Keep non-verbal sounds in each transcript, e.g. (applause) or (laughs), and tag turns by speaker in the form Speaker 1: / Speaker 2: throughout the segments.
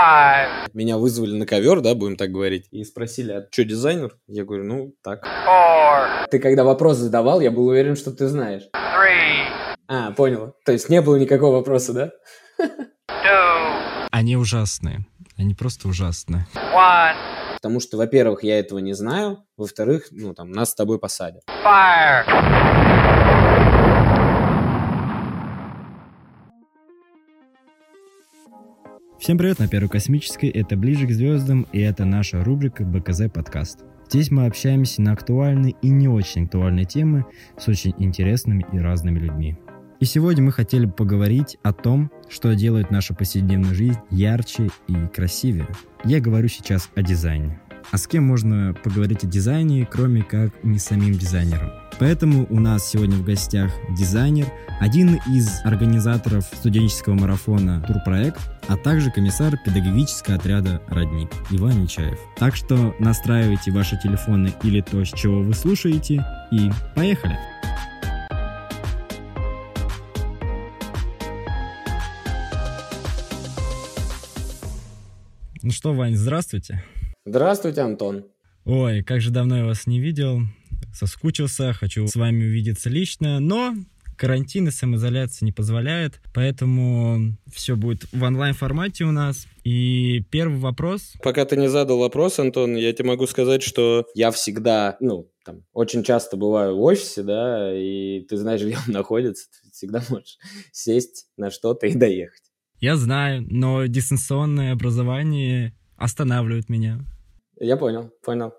Speaker 1: Five,
Speaker 2: Меня вызвали на ковер, да, будем так говорить, и спросили, а что, дизайнер? Я говорю, ну, так.
Speaker 1: four,
Speaker 3: Ты когда вопрос задавал, я был уверен, что ты знаешь.
Speaker 1: three,
Speaker 3: А, понял. То есть не было никакого вопроса, да?
Speaker 1: two,
Speaker 4: Они ужасные. Они просто ужасные.
Speaker 1: one.
Speaker 2: Потому что, во-первых, я этого не знаю, во-вторых, ну, там, нас с тобой посадят.
Speaker 1: Fire.
Speaker 4: Всем привет на Первой Космической, это «Ближе к звездам» и это наша рубрика «БКЗ подкаст». Здесь мы общаемся на актуальные и не очень актуальные темы с очень интересными и разными людьми. И сегодня мы хотели бы поговорить о том, что делает нашу повседневную жизнь ярче и красивее. Я говорю сейчас о дизайне. А с кем можно поговорить о дизайне, кроме как не самим дизайнером? Поэтому у нас сегодня в гостях дизайнер, один из организаторов студенческого марафона «Турпроект», а также комиссар педагогического отряда «Родник» Иван Нечаев. Так что настраивайте ваши телефоны или то, с чего вы слушаете, и поехали! Ну что, Вань, здравствуйте.
Speaker 2: Здравствуйте, Антон.
Speaker 4: Ой, как же давно я вас не видел. Соскучился, хочу с вами увидеться лично, но карантин и самоизоляция не позволяет, поэтому все будет в онлайн-формате у нас. И первый вопрос.
Speaker 2: Пока ты не задал вопрос, Антон, я тебе могу сказать, что я всегда, ну, там, очень часто бываю в офисе, да, и ты знаешь, где он находится, ты всегда можешь сесть на что-то и доехать.
Speaker 4: Я знаю, но дистанционное образование останавливает меня.
Speaker 2: Я понял, понял.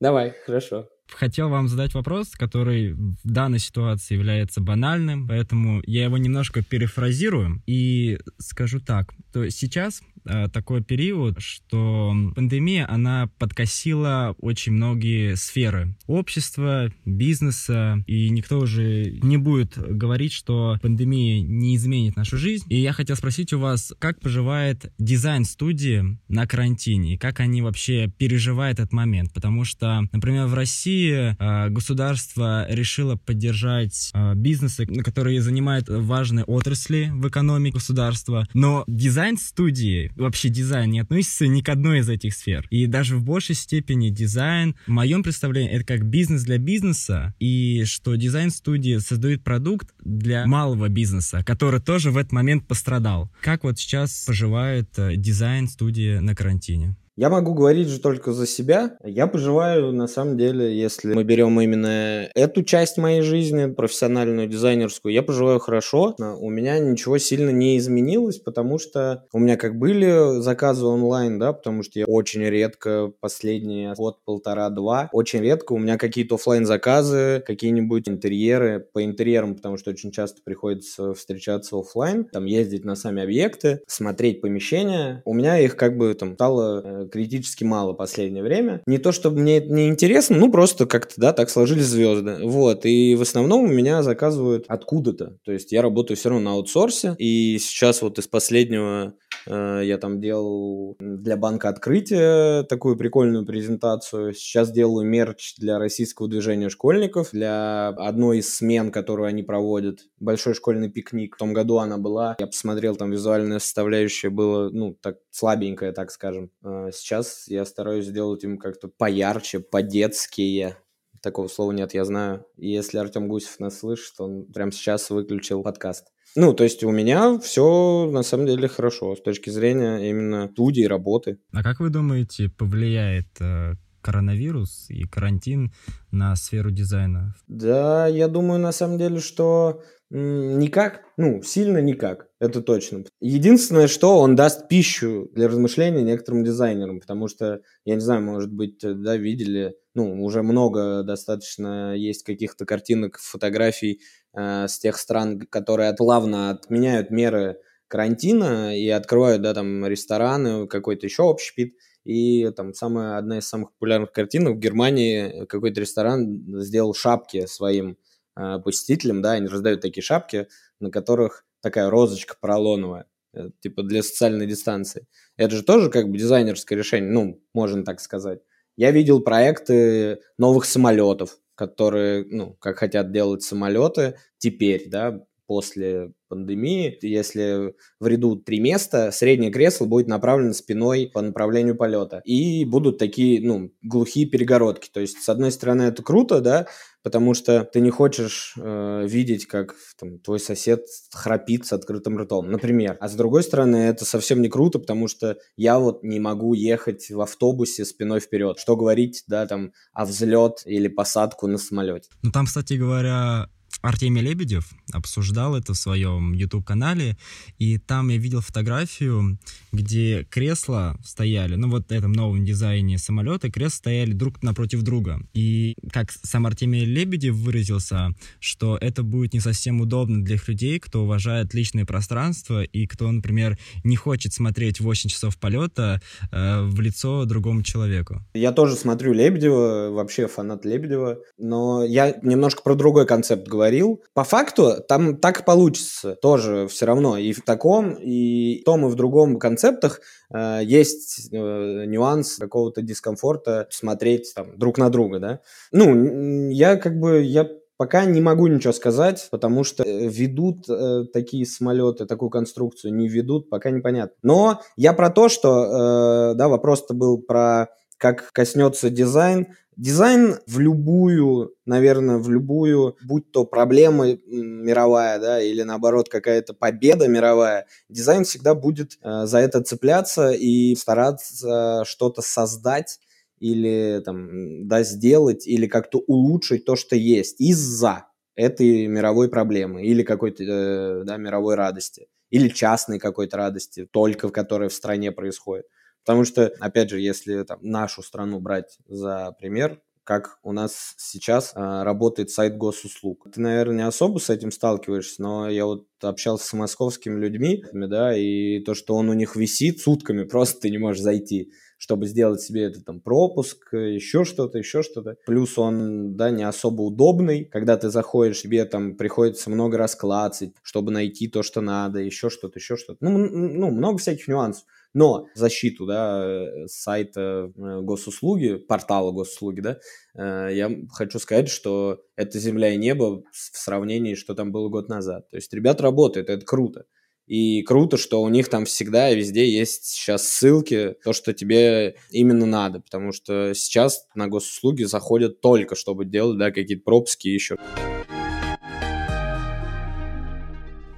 Speaker 2: Давай, хорошо.
Speaker 4: Хотел вам задать вопрос, который в данной ситуации является банальным, поэтому я его немножко перефразирую и скажу так. То сейчас э, такой период, что пандемия, она подкосила очень многие сферы общества, бизнеса, и никто уже не будет говорить, что пандемия не изменит нашу жизнь. И я хотел спросить у вас, как поживает дизайн-студии на карантине, и как они вообще переживают этот момент, потому что, например, в России э, государство решило поддержать э, бизнесы, которые занимают важные отрасли в экономике государства, но дизайн-студии, вообще дизайн не относится ни к одной из этих сфер. И даже в большей степени дизайн, в моем представлении, это как бизнес для бизнеса, и что дизайн-студии создают продукт для малого бизнеса, который тоже в этот момент пострадал. Как вот сейчас поживает э, дизайн-студия на карантине?
Speaker 2: Я могу говорить же только за себя. Я поживаю, на самом деле, если мы берем именно эту часть моей жизни, профессиональную, дизайнерскую, я поживаю хорошо. У меня ничего сильно не изменилось, потому что у меня как были заказы онлайн, да, потому что я очень редко, последние год, полтора-два, очень редко у меня какие-то оффлайн заказы какие-нибудь интерьеры, по интерьерам, потому что очень часто приходится встречаться оффлайн, там ездить на сами объекты, смотреть помещения. У меня их как бы там стало э, критически мало последнее время. Не то, чтобы мне это не интересно, ну просто как-то, да, так сложились звезды. Вот, и в основном у меня заказывают откуда-то. То есть я работаю все равно на аутсорсе, и сейчас вот из последнего я там делал для банка открытия такую прикольную презентацию. Сейчас делаю мерч для российского движения школьников, для одной из смен, которую они проводят. Большой школьный пикник. В том году она была. Я посмотрел, там визуальная составляющая была, ну, так слабенькая, так скажем. Э, Сейчас я стараюсь сделать им как-то поярче, по-детски. Такого слова нет, я знаю. Если Артем Гусев нас слышит, он прямо сейчас выключил подкаст. Ну, то есть у меня все на самом деле хорошо с точки зрения именно студии, работы.
Speaker 4: А как вы думаете, повлияет э, коронавирус и карантин на сферу дизайна?
Speaker 2: Да, я думаю на самом деле, что никак, ну, сильно никак, это точно. Единственное, что он даст пищу для размышления некоторым дизайнерам, потому что, я не знаю, может быть, да, видели, ну, уже много достаточно есть каких-то картинок, фотографий э, с тех стран, которые плавно отменяют меры карантина и открывают, да, там, рестораны, какой-то еще общепит. И там самая, одна из самых популярных картинок в Германии какой-то ресторан сделал шапки своим э, посетителям, да, они раздают такие шапки, на которых такая розочка поролоновая, э, типа для социальной дистанции. Это же тоже как бы дизайнерское решение, ну, можно так сказать. Я видел проекты новых самолетов, которые, ну, как хотят делать самолеты теперь, да, после пандемии. Если в ряду три места, среднее кресло будет направлено спиной по направлению полета. И будут такие, ну, глухие перегородки. То есть, с одной стороны, это круто, да, потому что ты не хочешь э, видеть, как там, твой сосед храпит с открытым ртом, например. А с другой стороны, это совсем не круто, потому что я вот не могу ехать в автобусе спиной вперед. Что говорить, да, там, о взлет или посадку на самолете.
Speaker 4: Ну, там, кстати говоря, Артемий Лебедев обсуждал это в своем YouTube-канале, и там я видел фотографию, где кресла стояли, ну вот в этом новом дизайне самолета, кресла стояли друг напротив друга. И как сам Артемий Лебедев выразился, что это будет не совсем удобно для людей, кто уважает личное пространство и кто, например, не хочет смотреть 8 часов полета э, в лицо другому человеку.
Speaker 2: Я тоже смотрю Лебедева, вообще фанат Лебедева, но я немножко про другой концепт говорю говорил. По факту там так получится тоже все равно. И в таком, и в том, и в другом концептах э, есть э, нюанс какого-то дискомфорта смотреть там друг на друга, да. Ну, я как бы, я Пока не могу ничего сказать, потому что э, ведут э, такие самолеты, такую конструкцию, не ведут, пока непонятно. Но я про то, что, э, да, вопрос-то был про как коснется дизайн. Дизайн в любую, наверное, в любую, будь то проблема мировая, да, или наоборот какая-то победа мировая, дизайн всегда будет э, за это цепляться и стараться что-то создать или там, да, сделать, или как-то улучшить то, что есть из-за этой мировой проблемы или какой-то, э, да, мировой радости, или частной какой-то радости, только в которой в стране происходит. Потому что, опять же, если там, нашу страну брать за пример, как у нас сейчас э, работает сайт госуслуг. Ты, наверное, не особо с этим сталкиваешься, но я вот общался с московскими людьми, да, и то, что он у них висит сутками, (laughs) просто ты не можешь зайти чтобы сделать себе этот там пропуск, еще что-то, еще что-то. Плюс он, да, не особо удобный. Когда ты заходишь, тебе там приходится много раз клацать, чтобы найти то, что надо, еще что-то, еще что-то. Ну, ну, много всяких нюансов. Но защиту да, э, сайта э, госуслуги, портала госуслуги, да, э, я хочу сказать, что это земля и небо в сравнении, что там было год назад. То есть ребята работают, это круто. И круто, что у них там всегда и везде есть сейчас ссылки, то, что тебе именно надо, потому что сейчас на госуслуги заходят только, чтобы делать, да, какие-то пропуски еще.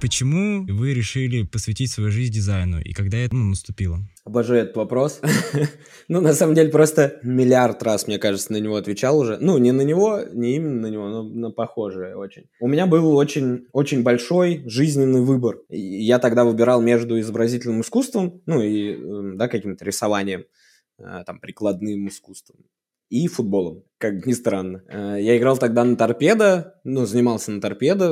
Speaker 4: Почему вы решили посвятить свою жизнь дизайну и когда это ну, наступило?
Speaker 2: Обожаю этот вопрос. (laughs) ну, на самом деле, просто миллиард раз, мне кажется, на него отвечал уже. Ну, не на него, не именно на него, но на похожее очень. У меня был очень, очень большой жизненный выбор. Я тогда выбирал между изобразительным искусством, ну, и, эм, да, каким-то рисованием, э, там, прикладным искусством и футболом, как ни странно. Э, я играл тогда на торпедо, ну, занимался на торпедо,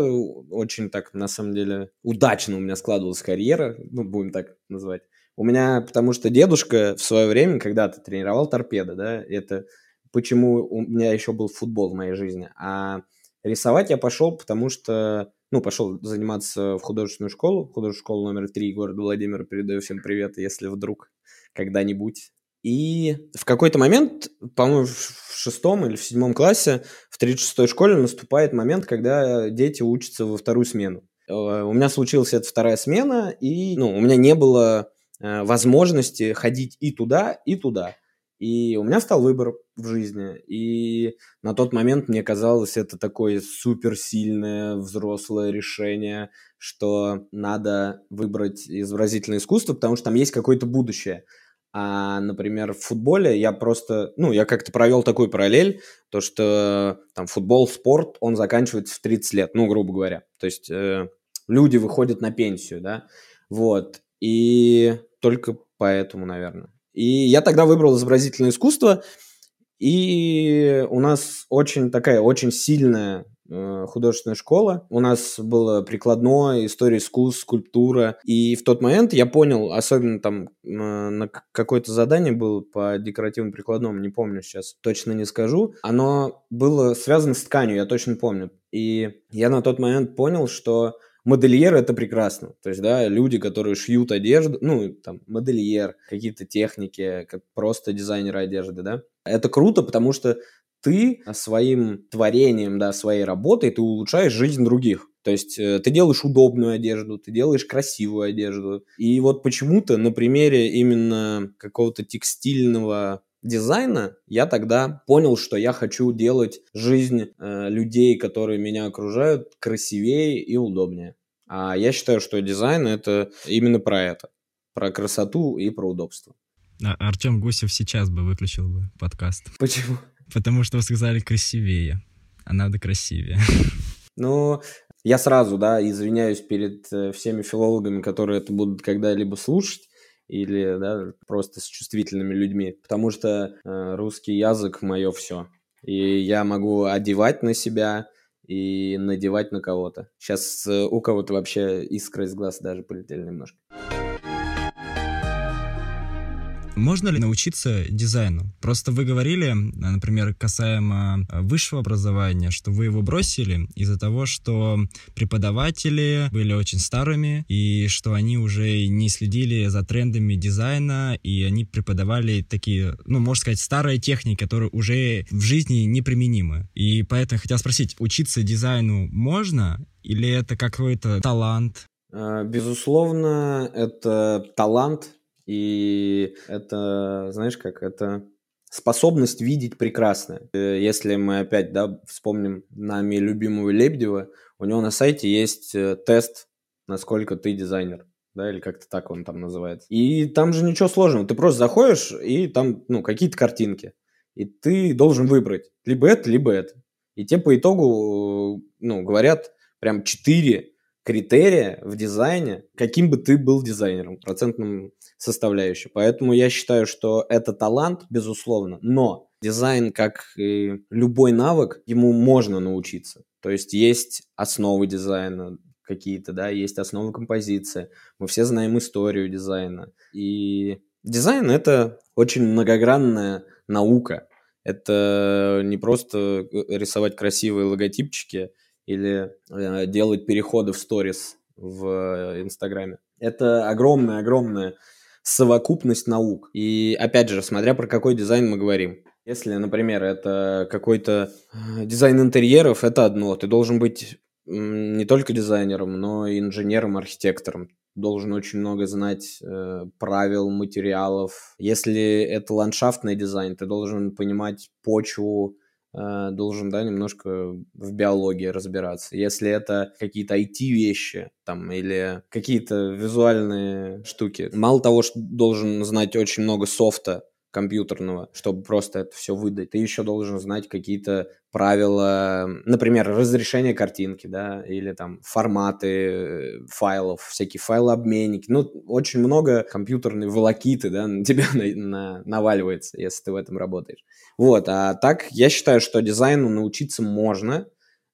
Speaker 2: очень так, на самом деле, удачно у меня складывалась карьера, ну, будем так назвать. У меня, потому что дедушка в свое время когда-то тренировал торпедо, да, это почему у меня еще был футбол в моей жизни. А рисовать я пошел, потому что, ну, пошел заниматься в художественную школу, художественную школу номер три города Владимира, передаю всем привет, если вдруг когда-нибудь и в какой-то момент, по-моему, в шестом или в седьмом классе в 36-й школе наступает момент, когда дети учатся во вторую смену. Э, у меня случилась эта вторая смена, и ну, у меня не было э, возможности ходить и туда, и туда. И у меня стал выбор в жизни. И на тот момент мне казалось это такое суперсильное взрослое решение, что надо выбрать изобразительное искусство, потому что там есть какое-то будущее. А, например, в футболе я просто, ну, я как-то провел такую параллель, то, что там футбол, спорт, он заканчивается в 30 лет, ну, грубо говоря. То есть э, люди выходят на пенсию, да, вот. И только поэтому, наверное. И я тогда выбрал изобразительное искусство, и у нас очень такая, очень сильная художественная школа. У нас было прикладное, история искусств, скульптура. И в тот момент я понял, особенно там на какое-то задание было по декоративно прикладному, не помню сейчас, точно не скажу. Оно было связано с тканью, я точно помню. И я на тот момент понял, что модельер это прекрасно. То есть, да, люди, которые шьют одежду, ну, там, модельер, какие-то техники, как просто дизайнеры одежды, да. Это круто, потому что ты своим творением, да, своей работой, ты улучшаешь жизнь других. То есть э, ты делаешь удобную одежду, ты делаешь красивую одежду. И вот почему-то на примере именно какого-то текстильного дизайна я тогда понял, что я хочу делать жизнь э, людей, которые меня окружают, красивее и удобнее. А я считаю, что дизайн это именно про это, про красоту и про удобство.
Speaker 4: А Артем Гусев сейчас бы выключил бы подкаст.
Speaker 2: Почему?
Speaker 4: Потому что вы сказали красивее, а надо красивее.
Speaker 2: Ну, я сразу, да, извиняюсь перед э, всеми филологами, которые это будут когда-либо слушать или да, просто с чувствительными людьми, потому что э, русский язык мое все. И я могу одевать на себя и надевать на кого-то. Сейчас э, у кого-то вообще искры из глаз даже полетели немножко.
Speaker 4: Можно ли научиться дизайну? Просто вы говорили, например, касаемо э, высшего образования, что вы его бросили из-за того, что преподаватели были очень старыми, и что они уже не следили за трендами дизайна, и они преподавали такие, ну, можно сказать, старые техники, которые уже в жизни неприменимы. И поэтому хотел спросить, учиться дизайну можно, или это какой-то талант?
Speaker 2: А, безусловно, это талант, и это, знаешь как, это способность видеть прекрасное. Э, если мы опять, да, вспомним нами любимого Лебедева, у него на сайте есть э, тест, насколько ты дизайнер да, или как-то так он там называется. И там же ничего сложного, ты просто заходишь, и там, ну, какие-то картинки, и ты должен выбрать либо это, либо это. И те по итогу, ну, говорят прям четыре критерия в дизайне, каким бы ты был дизайнером, процентным составляющей. Поэтому я считаю, что это талант, безусловно, но дизайн, как и любой навык, ему можно научиться. То есть есть основы дизайна какие-то, да, есть основы композиции. Мы все знаем историю дизайна. И дизайн — это очень многогранная наука. Это не просто рисовать красивые логотипчики или э, делать переходы в сторис в Инстаграме. Это огромная-огромная совокупность наук. И опять же, смотря про какой дизайн мы говорим. Если, например, это какой-то э, дизайн интерьеров, это одно. Ты должен быть не только дизайнером, но и инженером, архитектором. Должен очень много знать э, правил, материалов. Если это ландшафтный дизайн, ты должен понимать почву, Э, должен, да, немножко в биологии разбираться. Если это какие-то IT-вещи, там, или какие-то визуальные штуки, мало того, что должен знать очень много софта, компьютерного, чтобы просто это все выдать. Ты еще должен знать какие-то правила, например, разрешение картинки, да, или там форматы э, файлов, всякие файлообменники. Ну, очень много компьютерной волокиты, да, на тебя (laughs) на, на, наваливается, если ты в этом работаешь. Вот, а так я считаю, что дизайну научиться можно,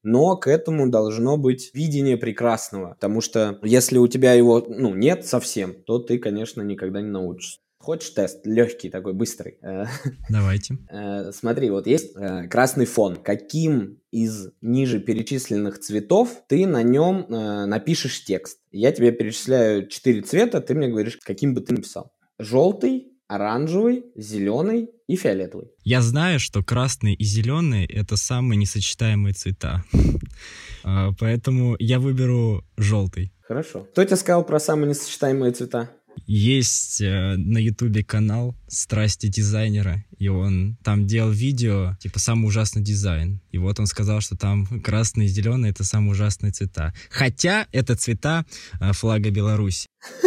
Speaker 2: но к этому должно быть видение прекрасного, потому что если у тебя его, ну, нет совсем, то ты, конечно, никогда не научишься. Хочешь тест? Легкий такой, быстрый. (laughs) Э,
Speaker 4: Давайте.
Speaker 2: Э, смотри, вот есть э, красный фон. Каким из ниже перечисленных цветов ты на нем напишешь текст? Я тебе перечисляю четыре цвета, ты мне говоришь, каким бы ты написал. Желтый, оранжевый, зеленый и фиолетовый.
Speaker 4: Я знаю, что красный и зеленый — это самые несочетаемые цвета. (laughs) А, поэтому я выберу желтый.
Speaker 2: Хорошо. Кто тебе сказал про самые несочетаемые цвета?
Speaker 4: Есть э, на Ютубе канал «Страсти дизайнера», и он там делал видео, типа, самый ужасный дизайн. И вот он сказал, что там красный и зеленый — это самые ужасные цвета. Хотя это цвета э, флага Беларуси. (laughs)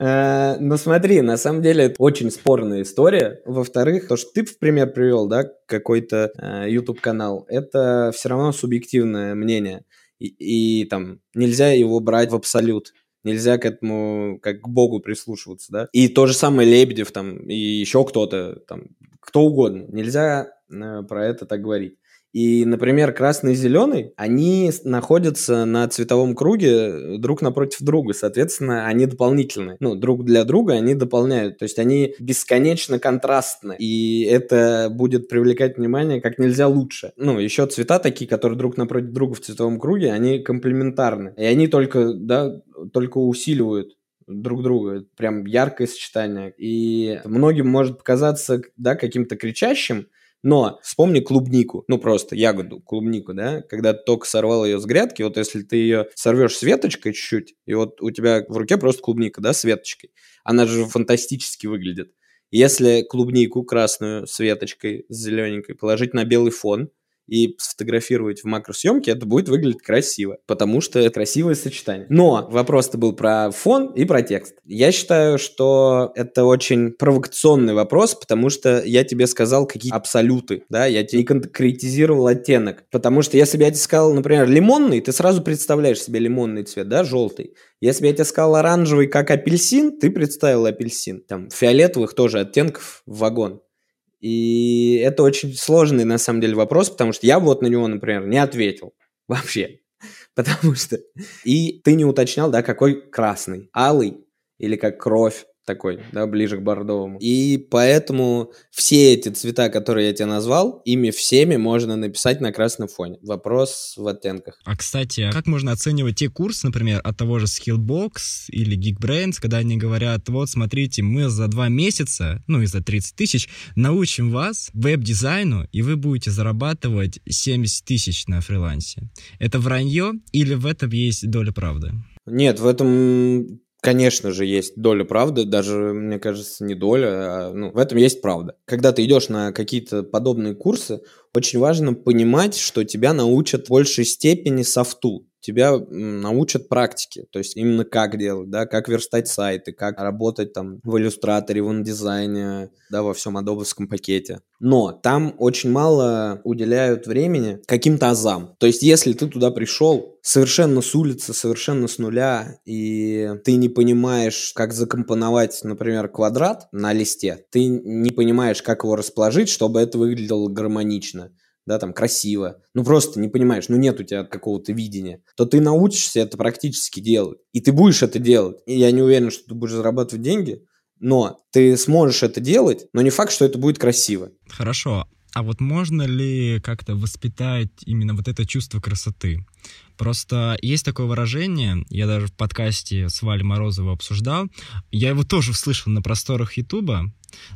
Speaker 2: Э, ну смотри, на самом деле это очень спорная история. Во-вторых, то, что ты в пример привел, да, какой-то YouTube канал, это все равно субъективное мнение. И, и там нельзя его брать в абсолют. Нельзя к этому, как к Богу прислушиваться, да. И то же самое Лебедев там, и еще кто-то там, кто угодно. Нельзя э, про это так говорить. И, например, красный и зеленый, они находятся на цветовом круге друг напротив друга. Соответственно, они дополнительные. Ну, друг для друга они дополняют. То есть они бесконечно контрастны. И это будет привлекать внимание как нельзя лучше. Ну, еще цвета такие, которые друг напротив друга в цветовом круге, они комплементарны. И они только, да, только усиливают друг друга. Прям яркое сочетание. И многим может показаться, да, каким-то кричащим, но вспомни клубнику, ну просто ягоду, клубнику, да, когда ты только сорвал ее с грядки, вот если ты ее сорвешь с веточкой чуть-чуть, и вот у тебя в руке просто клубника, да, с веточкой, она же фантастически выглядит. Если клубнику красную с веточкой, с зелененькой положить на белый фон, и сфотографировать в макросъемке, это будет выглядеть красиво, потому что это красивое сочетание. Но вопрос-то был про фон и про текст. Я считаю, что это очень провокационный вопрос, потому что я тебе сказал какие абсолюты, да, я тебе не конкретизировал оттенок, потому что если бы я тебе сказал, например, лимонный, ты сразу представляешь себе лимонный цвет, да, желтый. Если бы я тебе сказал оранжевый, как апельсин, ты представил апельсин. Там фиолетовых тоже оттенков в вагон. И это очень сложный, на самом деле, вопрос, потому что я вот на него, например, не ответил (laughs) вообще. Потому что... И ты не уточнял, да, какой красный. Алый или как кровь такой, да, ближе к бордовому. И поэтому все эти цвета, которые я тебе назвал, ими всеми можно написать на красном фоне. Вопрос в оттенках.
Speaker 4: А, кстати, а как можно оценивать те курсы, например, от того же Skillbox или Geekbrains, когда они говорят, вот, смотрите, мы за два месяца, ну, и за 30 тысяч, научим вас веб-дизайну, и вы будете зарабатывать 70 тысяч на фрилансе. Это вранье или в этом есть доля правды?
Speaker 2: Нет, в этом Конечно же, есть доля правды, даже, мне кажется, не доля, а, ну, в этом есть правда. Когда ты идешь на какие-то подобные курсы, очень важно понимать, что тебя научат в большей степени софту тебя научат практике, то есть именно как делать, да, как верстать сайты, как работать там в иллюстраторе, в индизайне, да, во всем адобовском пакете. Но там очень мало уделяют времени каким-то азам. То есть если ты туда пришел совершенно с улицы, совершенно с нуля, и ты не понимаешь, как закомпоновать, например, квадрат на листе, ты не понимаешь, как его расположить, чтобы это выглядело гармонично, да, там, красиво, ну, просто не понимаешь, ну, нет у тебя какого-то видения, то ты научишься это практически делать, и ты будешь это делать. И я не уверен, что ты будешь зарабатывать деньги, но ты сможешь это делать, но не факт, что это будет красиво.
Speaker 4: Хорошо. А вот можно ли как-то воспитать именно вот это чувство красоты? Просто есть такое выражение, я даже в подкасте с Валей Морозовой обсуждал, я его тоже услышал на просторах Ютуба,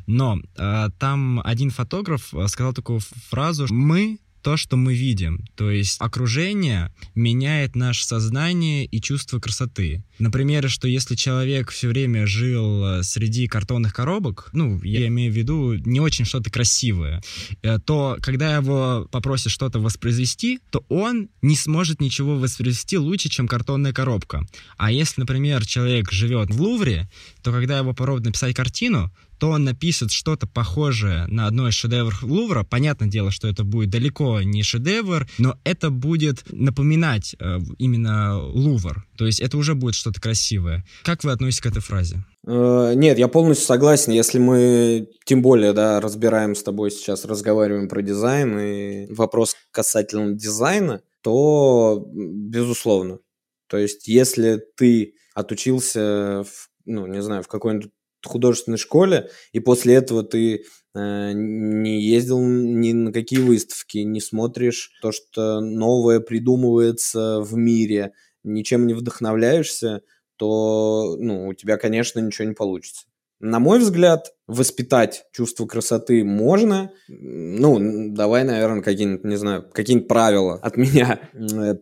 Speaker 4: но э, там один фотограф э, сказал такую фразу «Мы то, что мы видим. То есть окружение меняет наше сознание и чувство красоты. Например, что если человек все время жил э, среди картонных коробок, ну, я имею в виду не очень что-то красивое, э, то когда его попросят что-то воспроизвести, то он не сможет ничего воспроизвести лучше, чем картонная коробка. А если, например, человек живет в Лувре, то когда его попробуют написать картину, то он напишет что-то похожее на одно из шедевров Лувра. Понятное дело, что это будет далеко не шедевр, но это будет напоминать э, именно Лувр. То есть это уже будет что-то красивое. Как вы относитесь к этой фразе?
Speaker 2: Э, нет, я полностью согласен. Если мы, тем более, да, разбираем с тобой сейчас, разговариваем про дизайн и вопрос касательно дизайна, то безусловно. То есть, если ты отучился в, ну, не знаю, в какой-нибудь художественной школе, и после этого ты э, не ездил ни на какие выставки, не смотришь то, что новое придумывается в мире, ничем не вдохновляешься, то ну, у тебя, конечно, ничего не получится. На мой взгляд, воспитать чувство красоты можно. Ну, давай, наверное, какие-нибудь, не знаю, какие-нибудь правила от меня.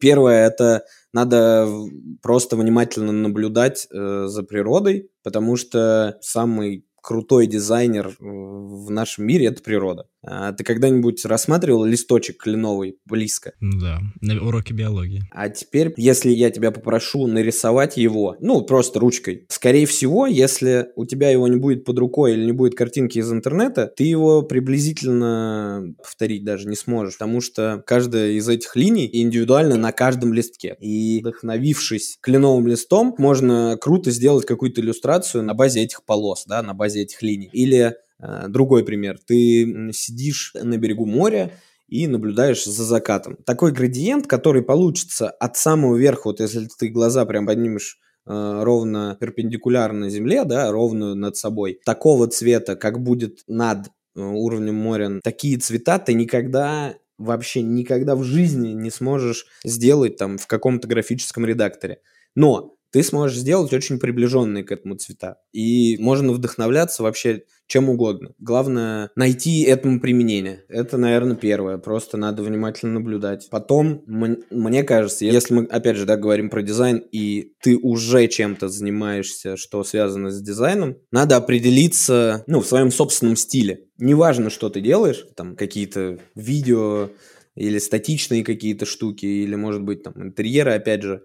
Speaker 2: Первое – это надо просто внимательно наблюдать э, за природой, потому что самый крутой дизайнер в нашем мире – это природа. А ты когда-нибудь рассматривал листочек кленовый близко?
Speaker 4: Да, на уроке биологии.
Speaker 2: А теперь, если я тебя попрошу нарисовать его, ну, просто ручкой, скорее всего, если у тебя его не будет под рукой или не будет картинки из интернета, ты его приблизительно повторить даже не сможешь, потому что каждая из этих линий индивидуально на каждом листке. И вдохновившись кленовым листом, можно круто сделать какую-то иллюстрацию на базе этих полос, да, на базе этих линий. Или другой пример. Ты сидишь на берегу моря и наблюдаешь за закатом. Такой градиент, который получится от самого верха, вот если ты глаза прям поднимешь э, ровно перпендикулярно земле, да, ровно над собой, такого цвета, как будет над э, уровнем моря, такие цвета ты никогда вообще никогда в жизни не сможешь сделать там в каком-то графическом редакторе. Но ты сможешь сделать очень приближенные к этому цвета. И можно вдохновляться вообще чем угодно. Главное найти этому применение. Это, наверное, первое. Просто надо внимательно наблюдать. Потом, мне кажется, если мы, опять же, да, говорим про дизайн, и ты уже чем-то занимаешься, что связано с дизайном, надо определиться, ну, в своем собственном стиле. Неважно, что ты делаешь, там, какие-то видео или статичные какие-то штуки, или, может быть, там, интерьеры, опять же,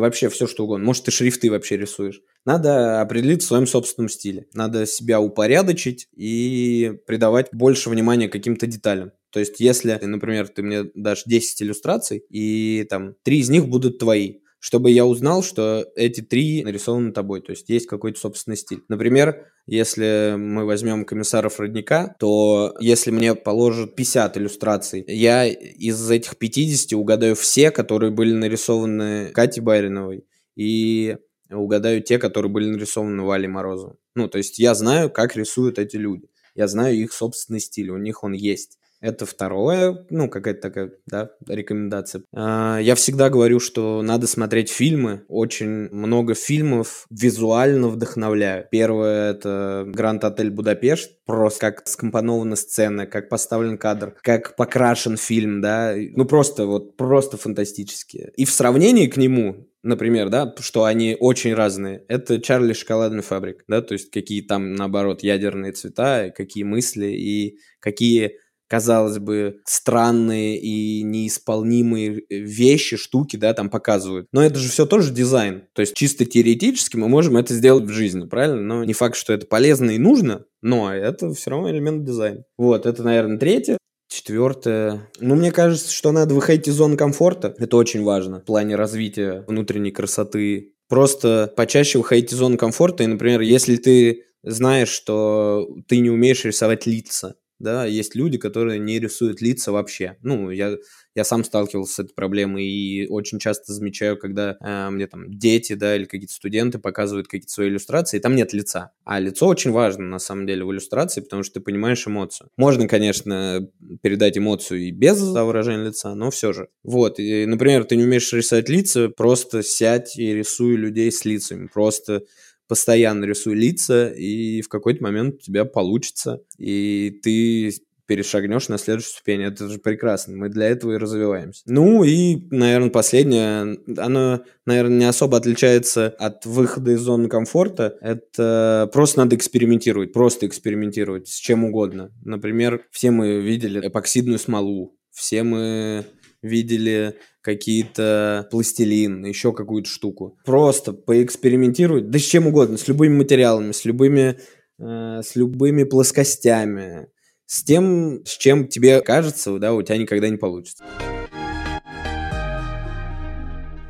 Speaker 2: вообще все что угодно. Может, ты шрифты вообще рисуешь. Надо определить в своем собственном стиле. Надо себя упорядочить и придавать больше внимания каким-то деталям. То есть, если, например, ты мне дашь 10 иллюстраций, и там три из них будут твои, чтобы я узнал, что эти три нарисованы тобой, то есть есть какой-то собственный стиль. Например, если мы возьмем комиссаров родника, то если мне положат 50 иллюстраций, я из этих 50 угадаю все, которые были нарисованы Катей Бариновой, и угадаю те, которые были нарисованы Валей Морозовым. Ну, то есть я знаю, как рисуют эти люди. Я знаю их собственный стиль, у них он есть. Это второе, ну, какая-то такая, да, рекомендация. А, я всегда говорю, что надо смотреть фильмы. Очень много фильмов визуально вдохновляют. Первое — это «Гранд Отель Будапешт». Просто как скомпонована сцена, как поставлен кадр, как покрашен фильм, да. Ну, просто вот, просто фантастически. И в сравнении к нему например, да, что они очень разные. Это Чарли шоколадный фабрик, да, то есть какие там, наоборот, ядерные цвета, какие мысли и какие казалось бы, странные и неисполнимые э, вещи, штуки, да, там показывают. Но это же все тоже дизайн. То есть чисто теоретически мы можем это сделать в жизни, правильно? Но не факт, что это полезно и нужно, но это все равно элемент дизайна. Вот, это, наверное, третье. Четвертое. Ну, мне кажется, что надо выходить из зоны комфорта. Это очень важно в плане развития внутренней красоты. Просто почаще выходить из зоны комфорта. И, например, если ты знаешь, что ты не умеешь рисовать лица, да, есть люди, которые не рисуют лица вообще. Ну, я, я сам сталкивался с этой проблемой и очень часто замечаю, когда э, мне там дети, да, или какие-то студенты показывают какие-то свои иллюстрации, и там нет лица. А лицо очень важно, на самом деле, в иллюстрации, потому что ты понимаешь эмоцию. Можно, конечно, передать эмоцию и без выражения лица, но все же. Вот, и, например, ты не умеешь рисовать лица, просто сядь и рисуй людей с лицами. Просто постоянно рисуй лица, и в какой-то момент у тебя получится, и ты перешагнешь на следующую ступень. Это же прекрасно. Мы для этого и развиваемся. Ну и, наверное, последнее. Оно, наверное, не особо отличается от выхода из зоны комфорта. Это просто надо экспериментировать. Просто экспериментировать с чем угодно. Например, все мы видели эпоксидную смолу. Все мы видели какие-то пластилин, еще какую-то штуку. Просто поэкспериментировать, да с чем угодно, с любыми материалами, с любыми, э, с любыми плоскостями, с тем, с чем тебе кажется, да, у тебя никогда не получится.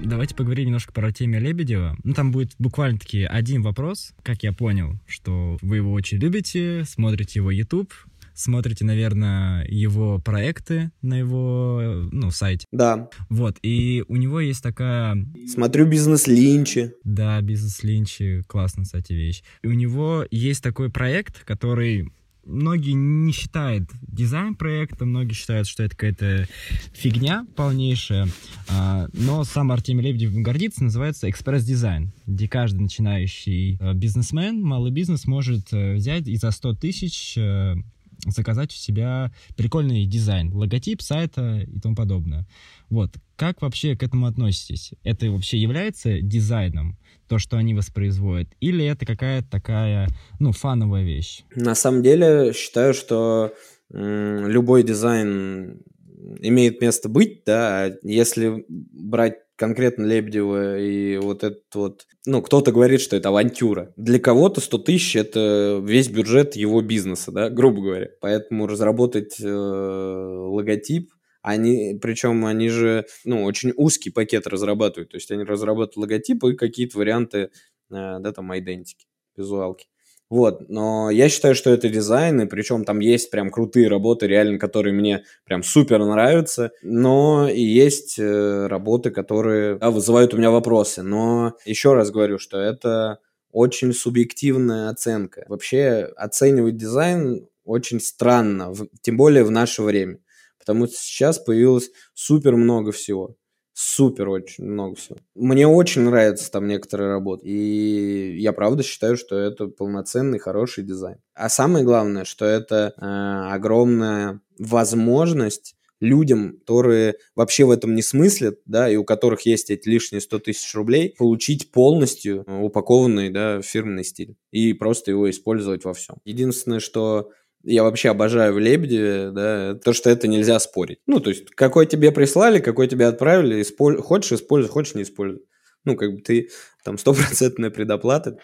Speaker 4: Давайте поговорим немножко про Артемия Лебедева. Ну, там будет буквально-таки один вопрос, как я понял, что вы его очень любите, смотрите его YouTube, смотрите, наверное, его проекты на его, ну, сайте.
Speaker 2: Да.
Speaker 4: Вот, и у него есть такая...
Speaker 2: Смотрю бизнес-линч.
Speaker 4: Да, бизнес-линч, классная, кстати, вещь. И у него есть такой проект, который многие не считают дизайн проекта, многие считают, что это какая-то фигня полнейшая, а, но сам Артемий Лебедев гордится, называется экспресс-дизайн, где каждый начинающий э, бизнесмен, малый бизнес может э, взять и за 100 тысяч э, заказать у себя прикольный дизайн, логотип сайта и тому подобное. Вот, как вообще к этому относитесь? Это вообще является дизайном, то, что они воспроизводят, или это какая-то такая, ну, фановая вещь?
Speaker 2: На самом деле, считаю, что любой дизайн имеет место быть, да, если брать конкретно Лебедева и вот этот вот... Ну, кто-то говорит, что это авантюра. Для кого-то 100 тысяч – это весь бюджет его бизнеса, да, грубо говоря. Поэтому разработать э, логотип, они, причем они же, ну, очень узкий пакет разрабатывают. То есть они разрабатывают логотип и какие-то варианты, э, да, там, идентики, визуалки. Вот, но я считаю, что это дизайн, и причем там есть прям крутые работы, реально, которые мне прям супер нравятся, но и есть э, работы, которые да, вызывают у меня вопросы. Но еще раз говорю, что это очень субъективная оценка. Вообще оценивать дизайн очень странно, в, тем более в наше время, потому что сейчас появилось супер много всего супер очень много всего. Мне очень нравятся там некоторые работы. И я правда считаю, что это полноценный, хороший дизайн. А самое главное, что это э, огромная возможность людям, которые вообще в этом не смыслят, да, и у которых есть эти лишние 100 тысяч рублей, получить полностью э, упакованный, да, фирменный стиль и просто его использовать во всем. Единственное, что я вообще обожаю в Лебедеве, да, то, что это нельзя спорить. Ну, то есть, какой тебе прислали, какой тебе отправили, исполь... хочешь используй, хочешь не используй. Ну, как бы ты там стопроцентная предоплата,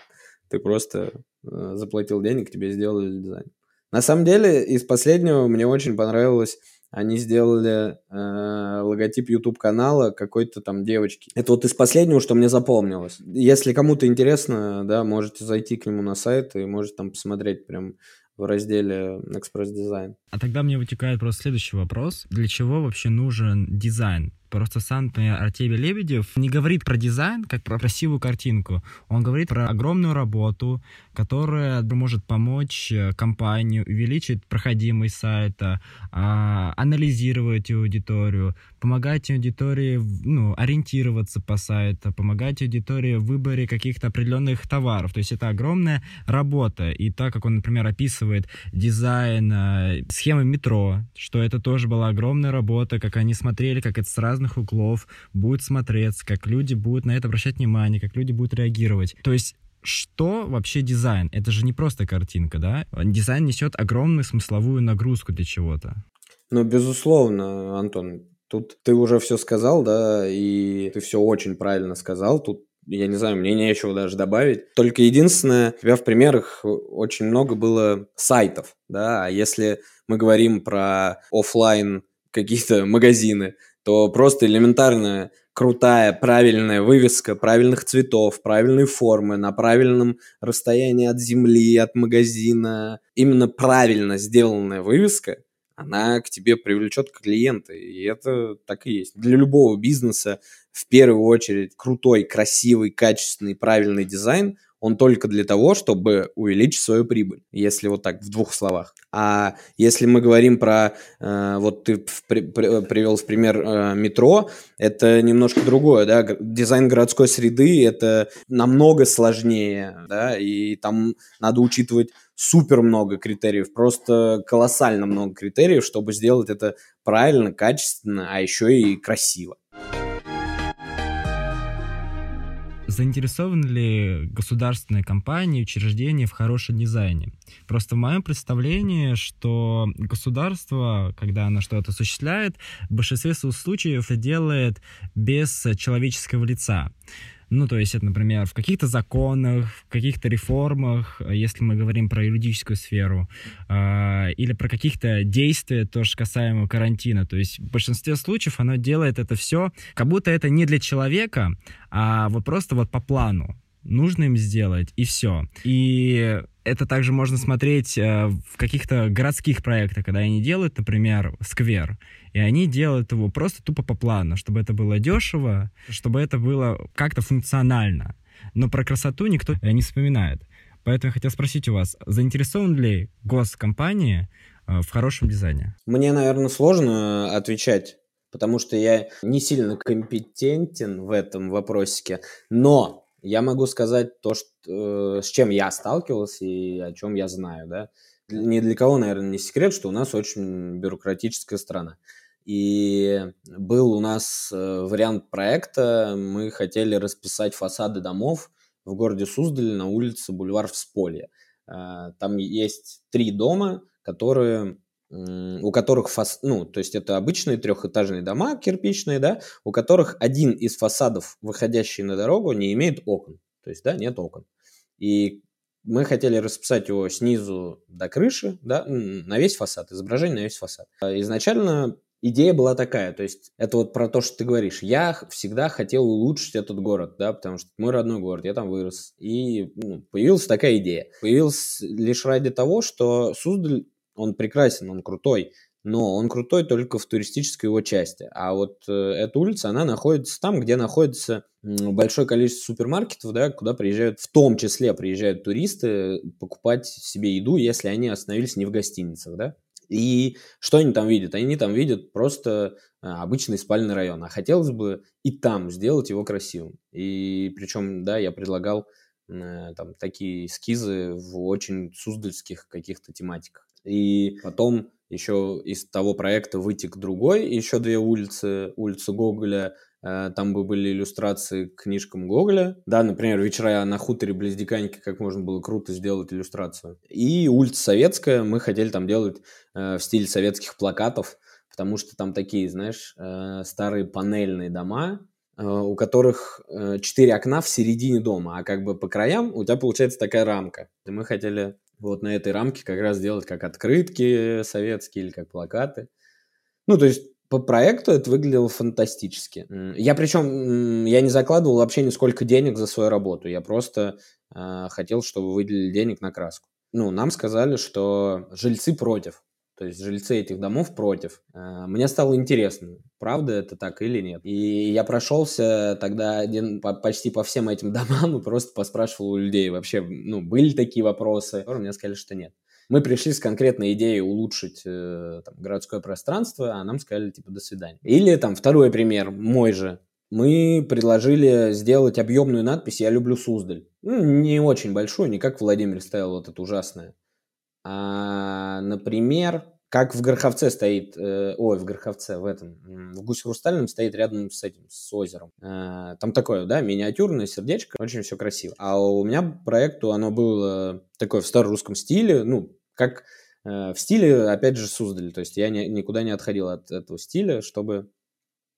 Speaker 2: ты просто э, заплатил денег, тебе сделали дизайн. На самом деле, из последнего мне очень понравилось они сделали э, логотип YouTube канала какой-то там девочки. Это вот из последнего, что мне запомнилось. Если кому-то интересно, да, можете зайти к нему на сайт и можете там посмотреть прям в разделе экспресс-дизайн.
Speaker 4: А тогда мне вытекает просто следующий вопрос. Для чего вообще нужен дизайн? Просто сам, например, Артемий Лебедев не говорит про дизайн, как про красивую картинку. Он говорит про огромную работу, которая может помочь э, компании увеличить проходимость сайта, а, анализировать аудиторию, помогать аудитории ну, ориентироваться по сайту, помогать аудитории в выборе каких-то определенных товаров. То есть это огромная работа. И так как он, например, описывает дизайн, э, схемы метро, что это тоже была огромная работа, как они смотрели, как это с разных разных углов будет смотреться, как люди будут на это обращать внимание, как люди будут реагировать. То есть что вообще дизайн? Это же не просто картинка, да? Дизайн несет огромную смысловую нагрузку для чего-то.
Speaker 2: Ну, безусловно, Антон, тут ты уже все сказал, да, и ты все очень правильно сказал. Тут я не знаю, мне нечего даже добавить. Только единственное, у тебя в примерах очень много было сайтов, да, а если мы говорим про офлайн какие-то магазины, то просто элементарная крутая, правильная вывеска правильных цветов, правильной формы, на правильном расстоянии от земли, от магазина. Именно правильно сделанная вывеска, она к тебе привлечет клиента. И это так и есть. Для любого бизнеса в первую очередь крутой, красивый, качественный, правильный дизайн – он только для того, чтобы увеличить свою прибыль, если вот так в двух словах. А если мы говорим про, э, вот ты при, при, привел в пример э, метро, это немножко другое, да, дизайн городской среды это намного сложнее, да, и там надо учитывать супер много критериев, просто колоссально много критериев, чтобы сделать это правильно, качественно, а еще и красиво.
Speaker 4: Заинтересованы ли государственные компании, учреждения в хорошем дизайне. Просто в моем представлении, что государство, когда оно что-то осуществляет, в большинстве случаев делает без человеческого лица. Ну, то есть это, например, в каких-то законах, в каких-то реформах, если мы говорим про юридическую сферу, э, или про каких-то действия, тоже касаемо карантина. То есть в большинстве случаев оно делает это все, как будто это не для человека, а вот просто вот по плану нужно им сделать, и все. И это также можно смотреть э, в каких-то городских проектах, когда они делают, например, сквер, и они делают его просто тупо по плану, чтобы это было дешево, чтобы это было как-то функционально. Но про красоту никто не вспоминает. Поэтому я хотел спросить у вас, заинтересован ли госкомпания э, в хорошем дизайне?
Speaker 2: Мне, наверное, сложно отвечать, потому что я не сильно компетентен в этом вопросике, но я могу сказать то, что, э, с чем я сталкивался и о чем я знаю, да. Ни для кого, наверное, не секрет, что у нас очень бюрократическая страна. И был у нас э, вариант проекта, мы хотели расписать фасады домов в городе Суздале на улице Бульвар Всполье. Э, там есть три дома, которые у которых фас... ну, то есть это обычные трехэтажные дома кирпичные, да, у которых один из фасадов, выходящий на дорогу, не имеет окон. То есть, да, нет окон. И мы хотели расписать его снизу до крыши, да, на весь фасад, изображение на весь фасад. А изначально идея была такая, то есть это вот про то, что ты говоришь. Я всегда хотел улучшить этот город, да, потому что мой родной город, я там вырос. И ну, появилась такая идея. Появилась лишь ради того, что Суздаль он прекрасен, он крутой, но он крутой только в туристической его части. А вот э, эта улица, она находится там, где находится большое количество супермаркетов, да, куда приезжают, в том числе приезжают туристы покупать себе еду, если они остановились не в гостиницах, да. И что они там видят? Они там видят просто а, обычный спальный район, а хотелось бы и там сделать его красивым. И причем, да, я предлагал э, там такие эскизы в очень суздальских каких-то тематиках. И потом еще из того проекта вытек другой, еще две улицы, улица Гоголя, э, там бы были иллюстрации к книжкам Гоголя. Да, например, «Вечера на хуторе близ Диканьки», как можно было круто сделать иллюстрацию. И улица Советская, мы хотели там делать э, в стиле советских плакатов, потому что там такие, знаешь, э, старые панельные дома, у которых четыре окна в середине дома, а как бы по краям у тебя получается такая рамка. И мы хотели вот на этой рамке как раз делать как открытки советские или как плакаты. Ну, то есть по проекту это выглядело фантастически. Я причем, я не закладывал вообще нисколько денег за свою работу. Я просто э, хотел, чтобы выделили денег на краску. Ну, нам сказали, что жильцы против. То есть жильцы этих домов против. Э, мне стало интересно, правда это так или нет. И я прошелся тогда один, по, почти по всем этим (laughs) домам и просто поспрашивал у людей вообще, ну, были такие вопросы. Мне сказали, что нет. Мы пришли с конкретной идеей улучшить э, там, городское пространство, а нам сказали, типа, до свидания. Или там второй пример, мой же. Мы предложили сделать объемную надпись «Я люблю Суздаль». Ну, не очень большую, не как Владимир ставил вот это ужасное. А, например, как в Горховце стоит, э, ой, в Горховце, в этом, в Гусь Хрустальном стоит рядом с этим, с озером. Э, там такое, да, миниатюрное сердечко, очень все красиво. А у меня проекту оно было такое в старорусском стиле, ну, как э, в стиле, опять же, Суздаль. То есть я не, никуда не отходил от этого стиля, чтобы,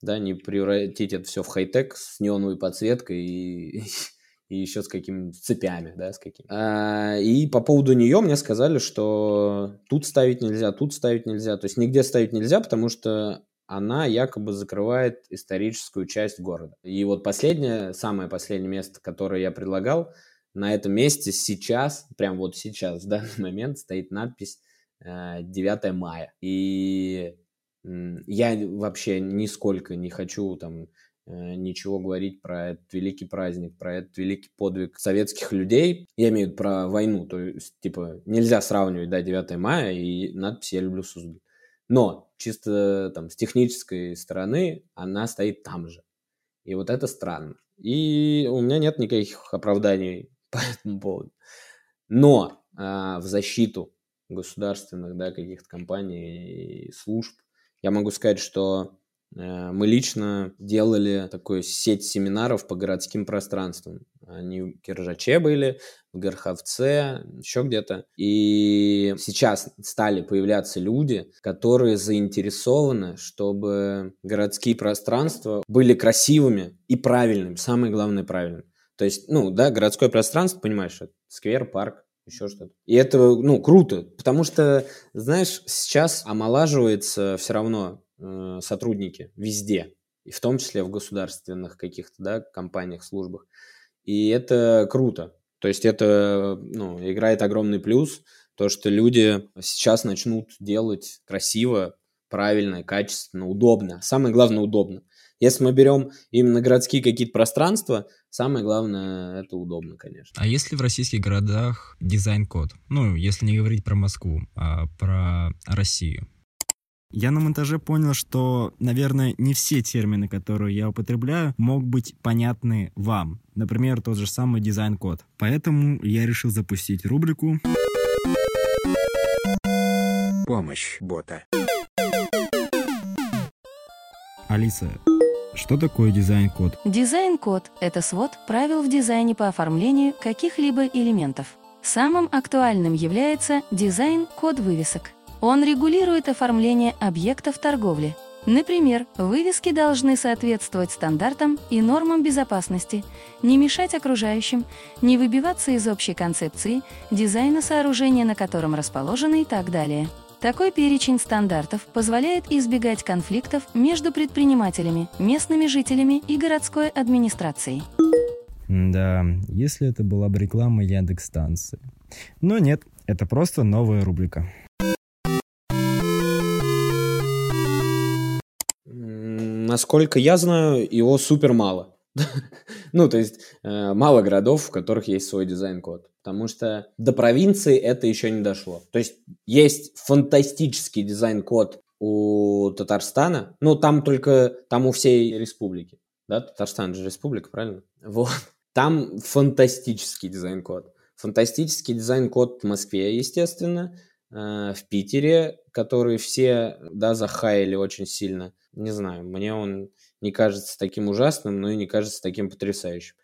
Speaker 2: да, не превратить это все в хай-тек с неоновой подсветкой и (laughs) и еще с какими-то цепями, да, с какими. А, и по поводу нее мне сказали, что тут ставить нельзя, тут ставить нельзя, то есть нигде ставить нельзя, потому что она якобы закрывает историческую часть города. И вот последнее, самое последнее место, которое я предлагал, на этом месте сейчас, прям вот сейчас, (laughs) в данный момент стоит надпись 9 э, мая. И я вообще нисколько не хочу там ничего говорить про этот великий праздник, про этот великий подвиг советских людей. Я имею в виду про войну, то есть, типа, нельзя сравнивать, да, 9 мая и надпись «Я люблю Суздаль». Но чисто там с технической стороны она стоит там же. И вот это странно. И у меня нет никаких оправданий (laughs) по этому поводу. Но а, в защиту государственных, да, каких-то компаний и служб я могу сказать, что Э, мы лично делали такую сеть семинаров по городским пространствам. Они в Киржаче были, в Горховце, еще где-то. И сейчас стали появляться люди, которые заинтересованы, чтобы городские пространства были красивыми и правильными. Самое главное, правильными. То есть, ну, да, городское пространство, понимаешь, это сквер, парк, еще что-то. И это, ну, круто, потому что, знаешь, сейчас омолаживается все равно Э, сотрудники везде, и в том числе в государственных каких-то да, компаниях, службах. И это круто. То есть это ну, играет огромный плюс, то, что люди сейчас начнут делать красиво, правильно, качественно, удобно. Самое главное, удобно. Если мы берем именно городские какие-то пространства, самое главное это удобно, конечно.
Speaker 4: А если в российских городах дизайн-код? Ну, если не говорить про Москву, а про Россию. Я на монтаже понял, что, наверное, не все термины, которые я употребляю, могут быть понятны вам. Например, тот же самый дизайн-код. Поэтому я решил запустить рубрику
Speaker 5: «Помощь бота».
Speaker 4: Алиса, что такое дизайн-код?
Speaker 6: Дизайн-код – это свод правил в дизайне по оформлению каких-либо элементов. Самым актуальным является дизайн-код вывесок. Он регулирует оформление объектов торговли. Например, вывески должны соответствовать стандартам и нормам безопасности, не мешать окружающим, не выбиваться из общей концепции, дизайна сооружения, на котором расположены и так далее. Такой перечень стандартов позволяет избегать конфликтов между предпринимателями, местными жителями и городской администрацией.
Speaker 4: Да, если это была бы реклама Яндекс-станции. Но нет, это просто новая рубрика.
Speaker 2: Насколько я знаю, его супер мало. (laughs) Ну, то есть э, мало городов, в которых есть свой дизайн-код. Потому что до провинции это еще не дошло. То есть есть фантастический дизайн-код у Татарстана. Ну, там только, там у всей республики. Да, Татарстан же республика, правильно? Вот. Там фантастический дизайн-код. Фантастический дизайн-код в Москве, естественно, в Питере, который все, да, захаяли очень сильно. Не знаю, мне он не кажется таким ужасным, но и не кажется таким потрясающим.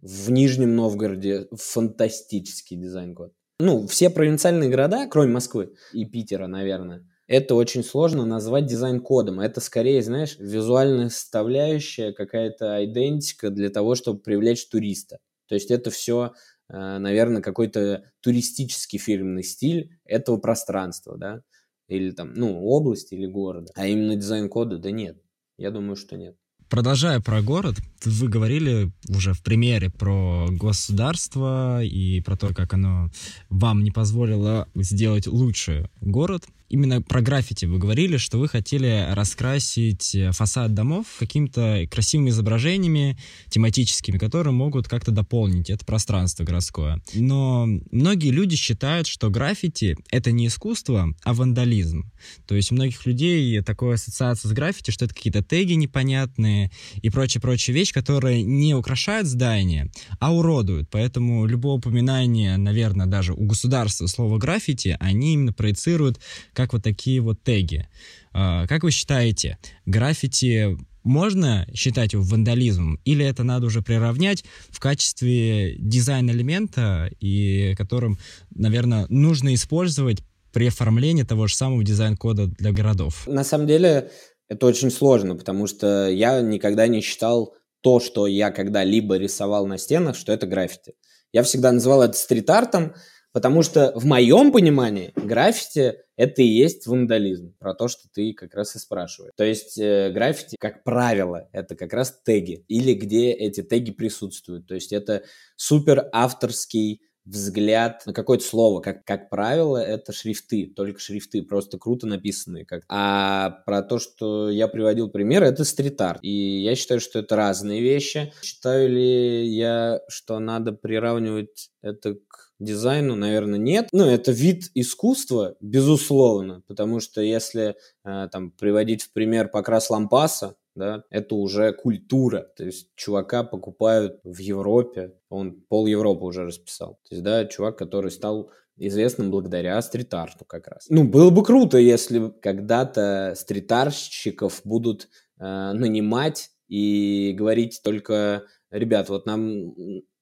Speaker 2: В Нижнем Новгороде фантастический дизайн-код. Ну, все провинциальные города, кроме Москвы и Питера, наверное, это очень сложно назвать дизайн-кодом. Это скорее, знаешь, визуальная составляющая, какая-то идентика для того, чтобы привлечь туриста. То есть это все, э, наверное, какой-то туристический фирменный стиль этого пространства, да, или там, ну, области или города. А именно дизайн-кода, да нет. Я думаю, что нет.
Speaker 4: Продолжая про город, вы говорили уже в примере про государство и про то, как оно вам не позволило сделать лучше город именно про граффити вы говорили, что вы хотели раскрасить э, фасад домов какими-то красивыми изображениями тематическими, которые могут как-то дополнить это пространство городское. Но многие люди считают, что граффити — это не искусство, а вандализм. То есть у многих людей такая ассоциация с граффити, что это какие-то теги непонятные и прочие-прочие вещи, которые не украшают здание, а уродуют. Поэтому любое упоминание, наверное, даже у государства слова граффити, они именно проецируют как вот такие вот теги. А, как вы считаете, граффити можно считать его вандализмом, или это надо уже приравнять в качестве дизайн-элемента, и которым, наверное, нужно использовать при оформлении того же самого дизайн-кода для городов?
Speaker 2: На самом деле это очень сложно, потому что я никогда не считал то, что я когда-либо рисовал на стенах, что это граффити. Я всегда называл это стрит-артом, Потому что в моем понимании граффити это и есть вандализм, про то, что ты как раз и спрашиваешь. То есть э, граффити, как правило, это как раз теги, или где эти теги присутствуют. То есть это супер авторский взгляд на какое-то слово. Как, как правило, это шрифты, только шрифты, просто круто написанные. Как... А про то, что я приводил пример, это стрит-арт. И я считаю, что это разные вещи. Считаю ли я, что надо приравнивать это к дизайну, наверное, нет. Ну, это вид искусства, безусловно, потому что если э, там приводить в пример покрас лампаса, да, это уже культура. То есть чувака покупают в Европе, он пол Европы уже расписал. То есть, да, чувак, который стал известным благодаря стрит-арту как раз. Ну, было бы круто, если когда-то стрит-артщиков будут э, нанимать и говорить только, ребят, вот нам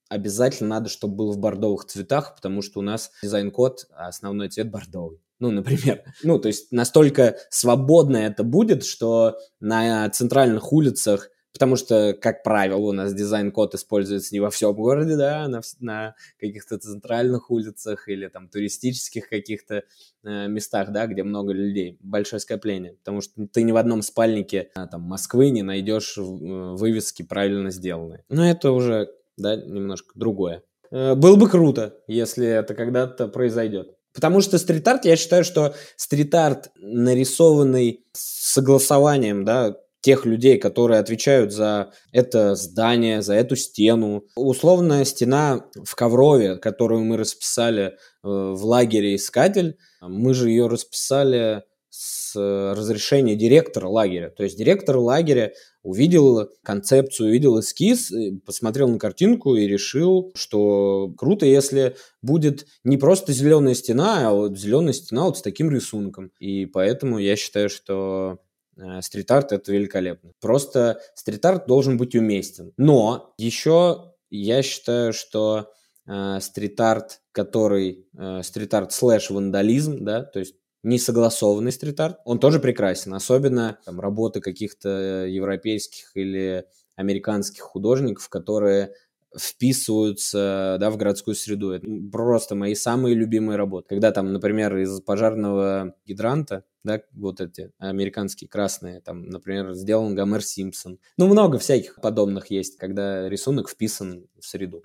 Speaker 2: обязательно надо, чтобы был в бордовых цветах, потому что у нас дизайн-код, а основной цвет бордовый. Ну, например. (laughs) Ну, то есть настолько свободно это будет, что на центральных улицах Потому что, как правило, у нас дизайн-код используется не во всем городе, да, на, на каких-то центральных улицах или там туристических каких-то э, местах, да, где много людей, большое скопление. Потому что ты ни в одном спальнике а, там Москвы не найдешь э, вывески правильно сделанные. Но это уже да, немножко другое. Э, было бы круто, если это когда-то произойдет. Потому что стрит-арт, я считаю, что стрит-арт, нарисованный с согласованием, да, тех людей, которые отвечают за это здание, за эту стену. Условная стена в Коврове, которую мы расписали э, в лагере «Искатель», мы же ее расписали с разрешения директора лагеря. То есть директор лагеря увидел концепцию, увидел эскиз, посмотрел на картинку и решил, что круто, если будет не просто зеленая стена, а вот зеленая стена вот с таким рисунком. И поэтому я считаю, что э, стрит-арт это великолепно. Просто стрит-арт должен быть уместен. Но еще я считаю, что э, стрит-арт, который э, стрит-арт слэш вандализм, да, то есть несогласованный стрит-арт, он тоже прекрасен. Особенно там, работы каких-то европейских или американских художников, которые вписываются да, в городскую среду. Это просто мои самые любимые работы. Когда там, например, из пожарного гидранта, да, вот эти американские красные, там, например, сделан Гомер Симпсон. Ну, много всяких подобных есть, когда рисунок вписан в среду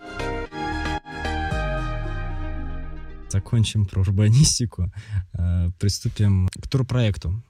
Speaker 4: закончим про урбанистику, э, приступим к турпроекту.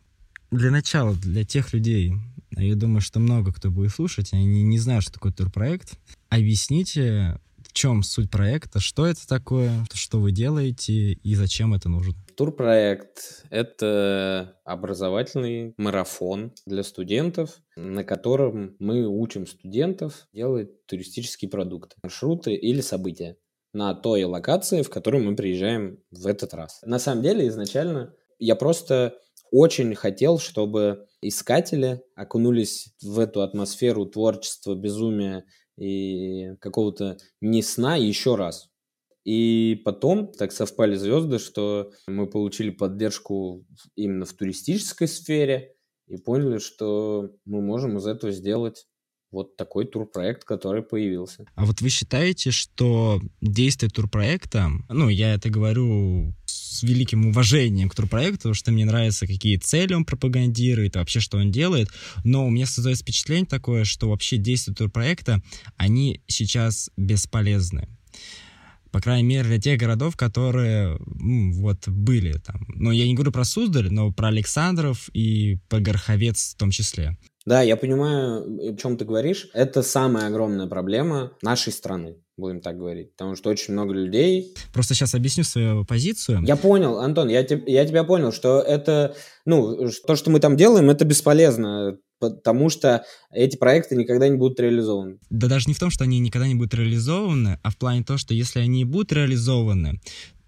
Speaker 4: Для начала, для тех людей, Я думаю, что много кто будет слушать, они не знают, что такое турпроект. Объясните, в чем суть проекта, что это такое, что вы делаете и зачем это нужно.
Speaker 2: Турпроект — это образовательный марафон для студентов, на котором мы учим студентов делать туристические продукты, маршруты или события на той локации, в которую мы приезжаем в этот раз. На самом деле, изначально я просто очень хотел, чтобы искатели окунулись в эту атмосферу творчества, безумия и какого-то не сна еще раз. И потом так совпали звезды, что мы получили поддержку именно в туристической сфере и поняли, что мы можем из этого сделать вот такой турпроект, который появился.
Speaker 4: А вот вы считаете, что действие турпроекта, ну, я это говорю с великим уважением к турпроекту, потому что мне нравится, какие цели он пропагандирует, вообще, что он делает, но у меня создается впечатление такое, что вообще действия турпроекта, они сейчас бесполезны по крайней мере, для тех городов, которые ну, вот были там. Но я не говорю про Суздаль, но про Александров и про Горховец в том числе.
Speaker 2: Да, я понимаю, о чем ты говоришь. Это самая огромная проблема нашей страны, будем так говорить. Потому что очень много людей...
Speaker 4: Просто сейчас объясню свою позицию.
Speaker 2: Я понял, Антон, я, te, я тебя понял, что это... Ну, то, что мы там делаем, это бесполезно потому что эти проекты никогда не будут реализованы.
Speaker 4: Да даже не в том, что они никогда не будут реализованы, а в плане того, что если они будут реализованы,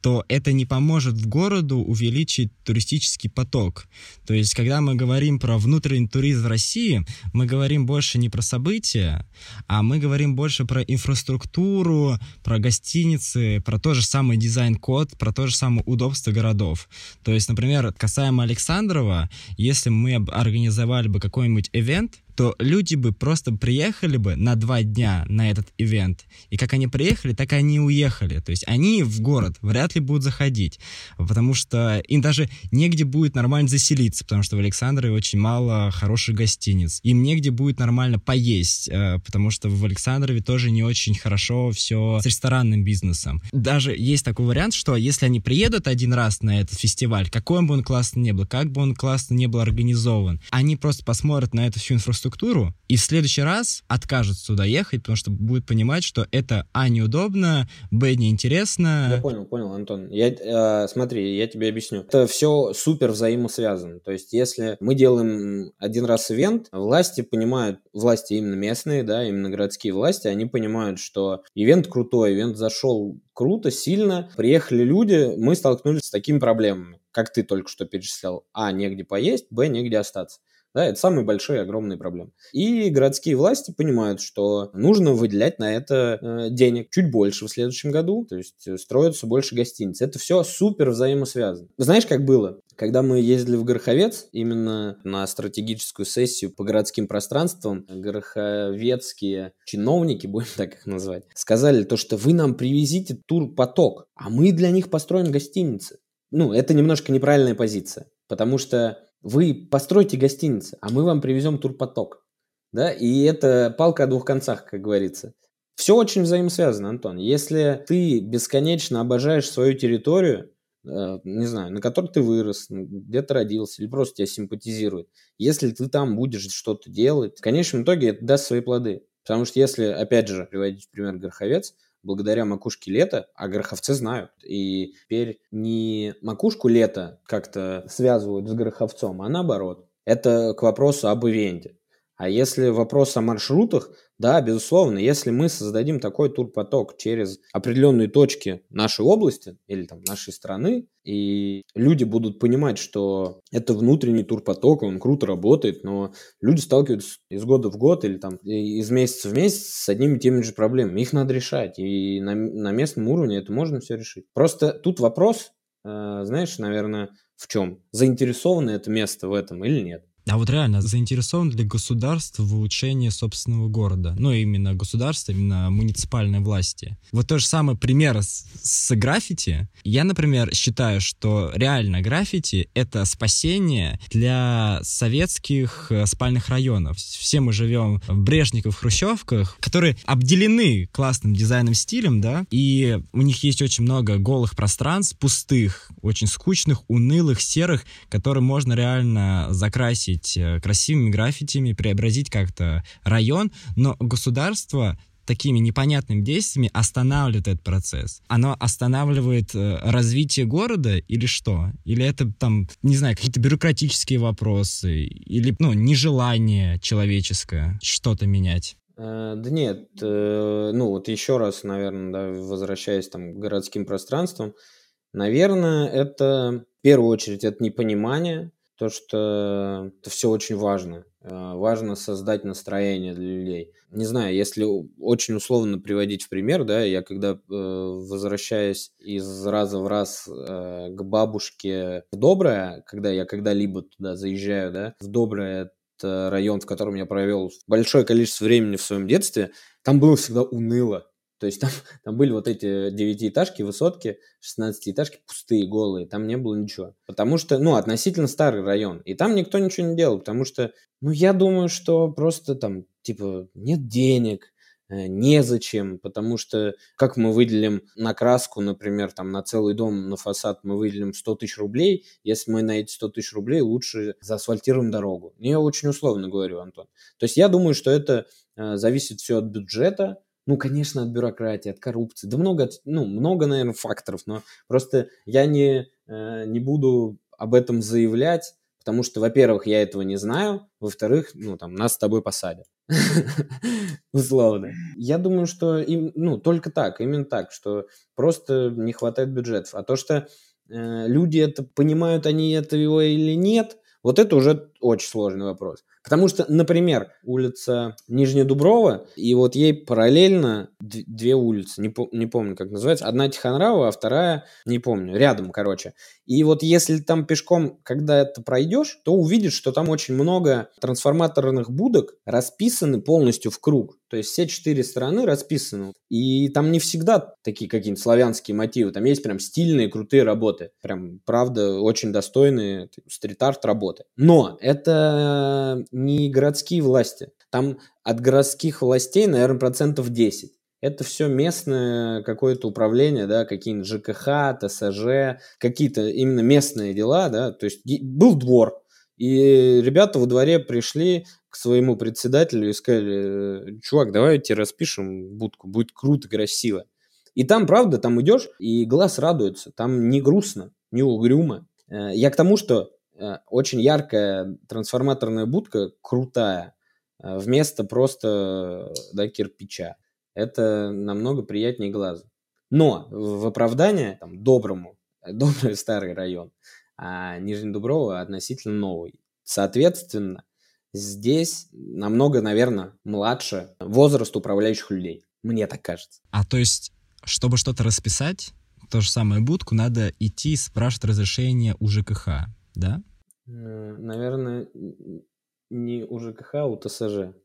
Speaker 4: то это не поможет в городу увеличить туристический поток. То есть, когда мы говорим про внутренний туризм в России, мы говорим больше не про события, а мы говорим больше про инфраструктуру, про гостиницы, про тот же самый дизайн-код, про то же самое удобство городов. То есть, например, касаемо Александрова, если мы организовали бы какой-нибудь ивент, то люди бы просто приехали бы на два дня на этот ивент. И как они приехали, так они и уехали. То есть они в город вряд ли будут заходить, потому что им даже негде будет нормально заселиться, потому что в Александрове очень мало хороших гостиниц. Им негде будет нормально поесть, э, потому что в Александрове тоже не очень хорошо все с ресторанным бизнесом. Даже есть такой вариант, что если они приедут один раз на этот фестиваль, какой бы он классный не был, как бы он классно не был организован, они просто посмотрят на эту всю инфраструктуру, инфраструктуру и в следующий раз откажется туда ехать, потому что будет понимать, что это а неудобно, б неинтересно.
Speaker 2: Я понял, понял, Антон. Я, э, смотри, я тебе объясню. Это все супер взаимосвязано. То есть, если мы делаем один раз ивент, власти понимают, власти именно местные, да, именно городские власти, они понимают, что ивент крутой, ивент зашел круто, сильно. Приехали люди, мы столкнулись с такими проблемами, как ты только что перечислял. А, негде поесть, б, негде остаться. Да, это самые большие, огромные проблемы. И городские власти понимают, что нужно выделять на это э, денег чуть больше в следующем году, то есть э, строятся больше гостиниц. Это все супер взаимосвязано. Знаешь, как было? Когда мы ездили в Гороховец, именно на стратегическую сессию по городским пространствам, гороховецкие чиновники, (laughs) будем так их назвать, сказали то, что вы нам привезите турпоток, а мы для них построим гостиницы. Ну, это немножко неправильная позиция, потому что вы постройте гостиницы, а мы вам привезем турпоток. Да? И это палка о двух концах, как говорится. Все очень взаимосвязано, Антон. Если ты бесконечно обожаешь свою территорию, э, не знаю, на которой ты вырос, где ты родился, или просто тебя симпатизирует, если ты там будешь что-то делать, в конечном итоге это даст свои плоды. Потому что если, опять же, приводить пример Гороховец, благодаря макушке лета, а гороховцы знают. И теперь не макушку лета как-то связывают с гороховцом, а наоборот. Это к вопросу об ивенте. А если вопрос о маршрутах, да, безусловно, если мы создадим такой турпоток через определенные точки нашей области или там нашей страны, и люди будут понимать, что это внутренний турпоток, он круто работает, но люди сталкиваются из года в год или там из месяца в месяц с одними и теми же проблемами. Их надо решать, и на, на местном уровне это можно все решить. Просто тут вопрос, э, знаешь, наверное, в чем? Заинтересовано это место в этом или нет?
Speaker 4: А вот реально, заинтересован ли государство в улучшении собственного города? Ну, именно государство, именно муниципальной власти. Вот тот же самый пример с, с граффити. Я, например, считаю, что реально граффити — это спасение для советских э, спальных районов. Все мы живем в Брежниках, Хрущевках, которые обделены классным дизайном стилем, да, и у них есть очень много голых пространств, пустых, очень скучных, унылых, серых, которые можно реально закрасить обозначить э, красивыми граффитями, преобразить как-то район, но государство такими непонятными действиями останавливает этот процесс? Оно останавливает э, развитие города или что? Или это там, не знаю, какие-то бюрократические вопросы? Или, ну, нежелание человеческое что-то менять?
Speaker 2: Э, Да нет, э, ну вот еще раз, наверное, да, возвращаясь там к городским пространствам, наверное, это в первую очередь это непонимание, то, что это все очень важно. Э, Важно создать настроение для людей. Не знаю, если очень условно приводить в пример, да, я когда э, возвращаюсь из раза в раз э, к бабушке в Доброе, когда я когда-либо туда заезжаю, да, в Доброе это район, в котором я провел большое количество времени в своем детстве, там было всегда уныло. То есть там, (laughs) там были вот эти девятиэтажки, высотки, 16-этажки пустые, голые, там не было ничего. Потому что, ну, относительно старый район. И там никто ничего не делал, потому что, ну, я думаю, что просто там, типа, нет денег, э, незачем, потому что как мы выделим на краску, например, там на целый дом, на фасад мы выделим 100 тысяч рублей, если мы на эти 100 тысяч рублей лучше заасфальтируем дорогу. Я очень условно говорю, Антон. То есть я думаю, что это э, зависит все от бюджета, ну, конечно, от бюрократии, от коррупции, да много, ну, много, наверное, факторов, но просто я не, э, не буду об этом заявлять, потому что, во-первых, я этого не знаю, во-вторых, ну, там, нас с тобой посадят. (laughs) Условно. Я думаю, что им, ну, только так, именно так, что просто не хватает бюджетов. А то, что э, люди это понимают, они этого или нет, вот это уже очень сложный вопрос. Потому что, например, улица Нижняя Дуброва, и вот ей параллельно две улицы, не, пом- не помню, как называется. Одна Тихонрава, а вторая, не помню, рядом, короче. И вот если там пешком, когда это пройдешь, то увидишь, что там очень много трансформаторных будок расписаны полностью в круг. То есть все четыре стороны расписаны. И там не всегда такие какие-нибудь славянские мотивы. Там есть прям стильные, крутые работы. Прям, правда, очень достойные стрит-арт работы. Но это не городские власти. Там от городских властей, наверное, процентов 10. Это все местное какое-то управление, да, какие-нибудь ЖКХ, ТСЖ, какие-то именно местные дела, да, то есть был двор, и ребята во дворе пришли к своему председателю и сказали, чувак, давай тебе распишем будку, будет круто, красиво. И там, правда, там идешь, и глаз радуется, там не грустно, не угрюмо. Э, Я к тому, что э, очень яркая трансформаторная будка, крутая, э, вместо просто да, кирпича. Это намного приятнее глазу. Но в оправдание там, доброму, э, добрый старый район, а Нижний Дуброво относительно новый. Соответственно, здесь намного, наверное, младше возраст управляющих людей. Мне так кажется.
Speaker 4: А то есть, чтобы что-то расписать, то же самое будку, надо идти и спрашивать разрешение у ЖКХ, да?
Speaker 2: Э, Наверное, не у ЖКХ, а у ТСЖ.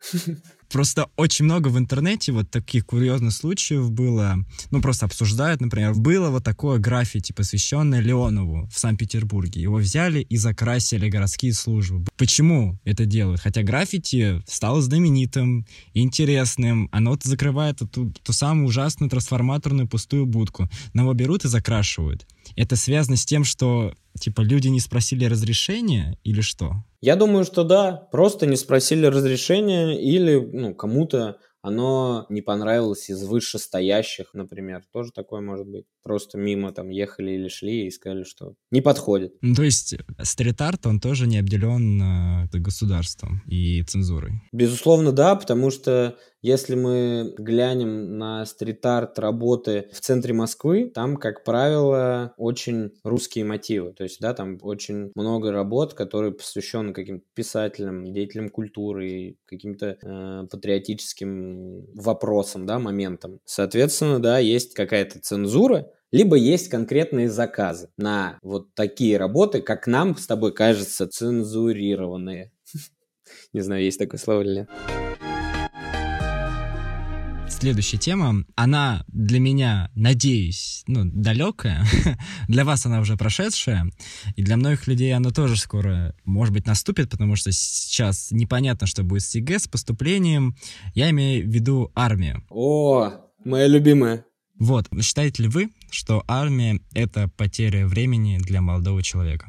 Speaker 2: (laughs)
Speaker 4: Просто очень много в интернете вот таких курьезных случаев было. Ну, просто обсуждают, например, было вот такое граффити, посвященное Леонову в Санкт-Петербурге. Его взяли и закрасили городские службы. Почему это делают? Хотя граффити стало знаменитым, интересным. Оно закрывает ту, ту самую ужасную трансформаторную пустую будку. Но его берут и закрашивают. Это связано с тем, что, типа, люди не спросили разрешения или что?
Speaker 2: Я думаю, что да, просто не спросили разрешения или ну, кому-то оно не понравилось из вышестоящих, например. Тоже такое может быть. Просто мимо там ехали или шли и сказали, что не подходит.
Speaker 4: Ну, то есть стрит-арт, он тоже не обделен э, государством и цензурой.
Speaker 2: Безусловно, да, потому что если мы глянем на стрит-арт работы в центре Москвы, там, как правило, очень русские мотивы. То есть, да, там очень много работ, которые посвящены каким-то писателям, деятелям культуры, каким-то э, патриотическим вопросам, да, моментам. Соответственно, да, есть какая-то цензура, либо есть конкретные заказы на вот такие работы, как нам с тобой кажется, цензурированные. (laughs) Не знаю, есть такое слово или нет.
Speaker 4: Следующая тема, она для меня, надеюсь, ну, далекая. (laughs) для вас она уже прошедшая. И для многих людей она тоже скоро, может быть, наступит, потому что сейчас непонятно, что будет с ЕГЭ, с поступлением. Я имею в виду армию.
Speaker 2: О, моя любимая.
Speaker 4: Вот, считаете ли вы, что армия — это потеря времени для молодого человека?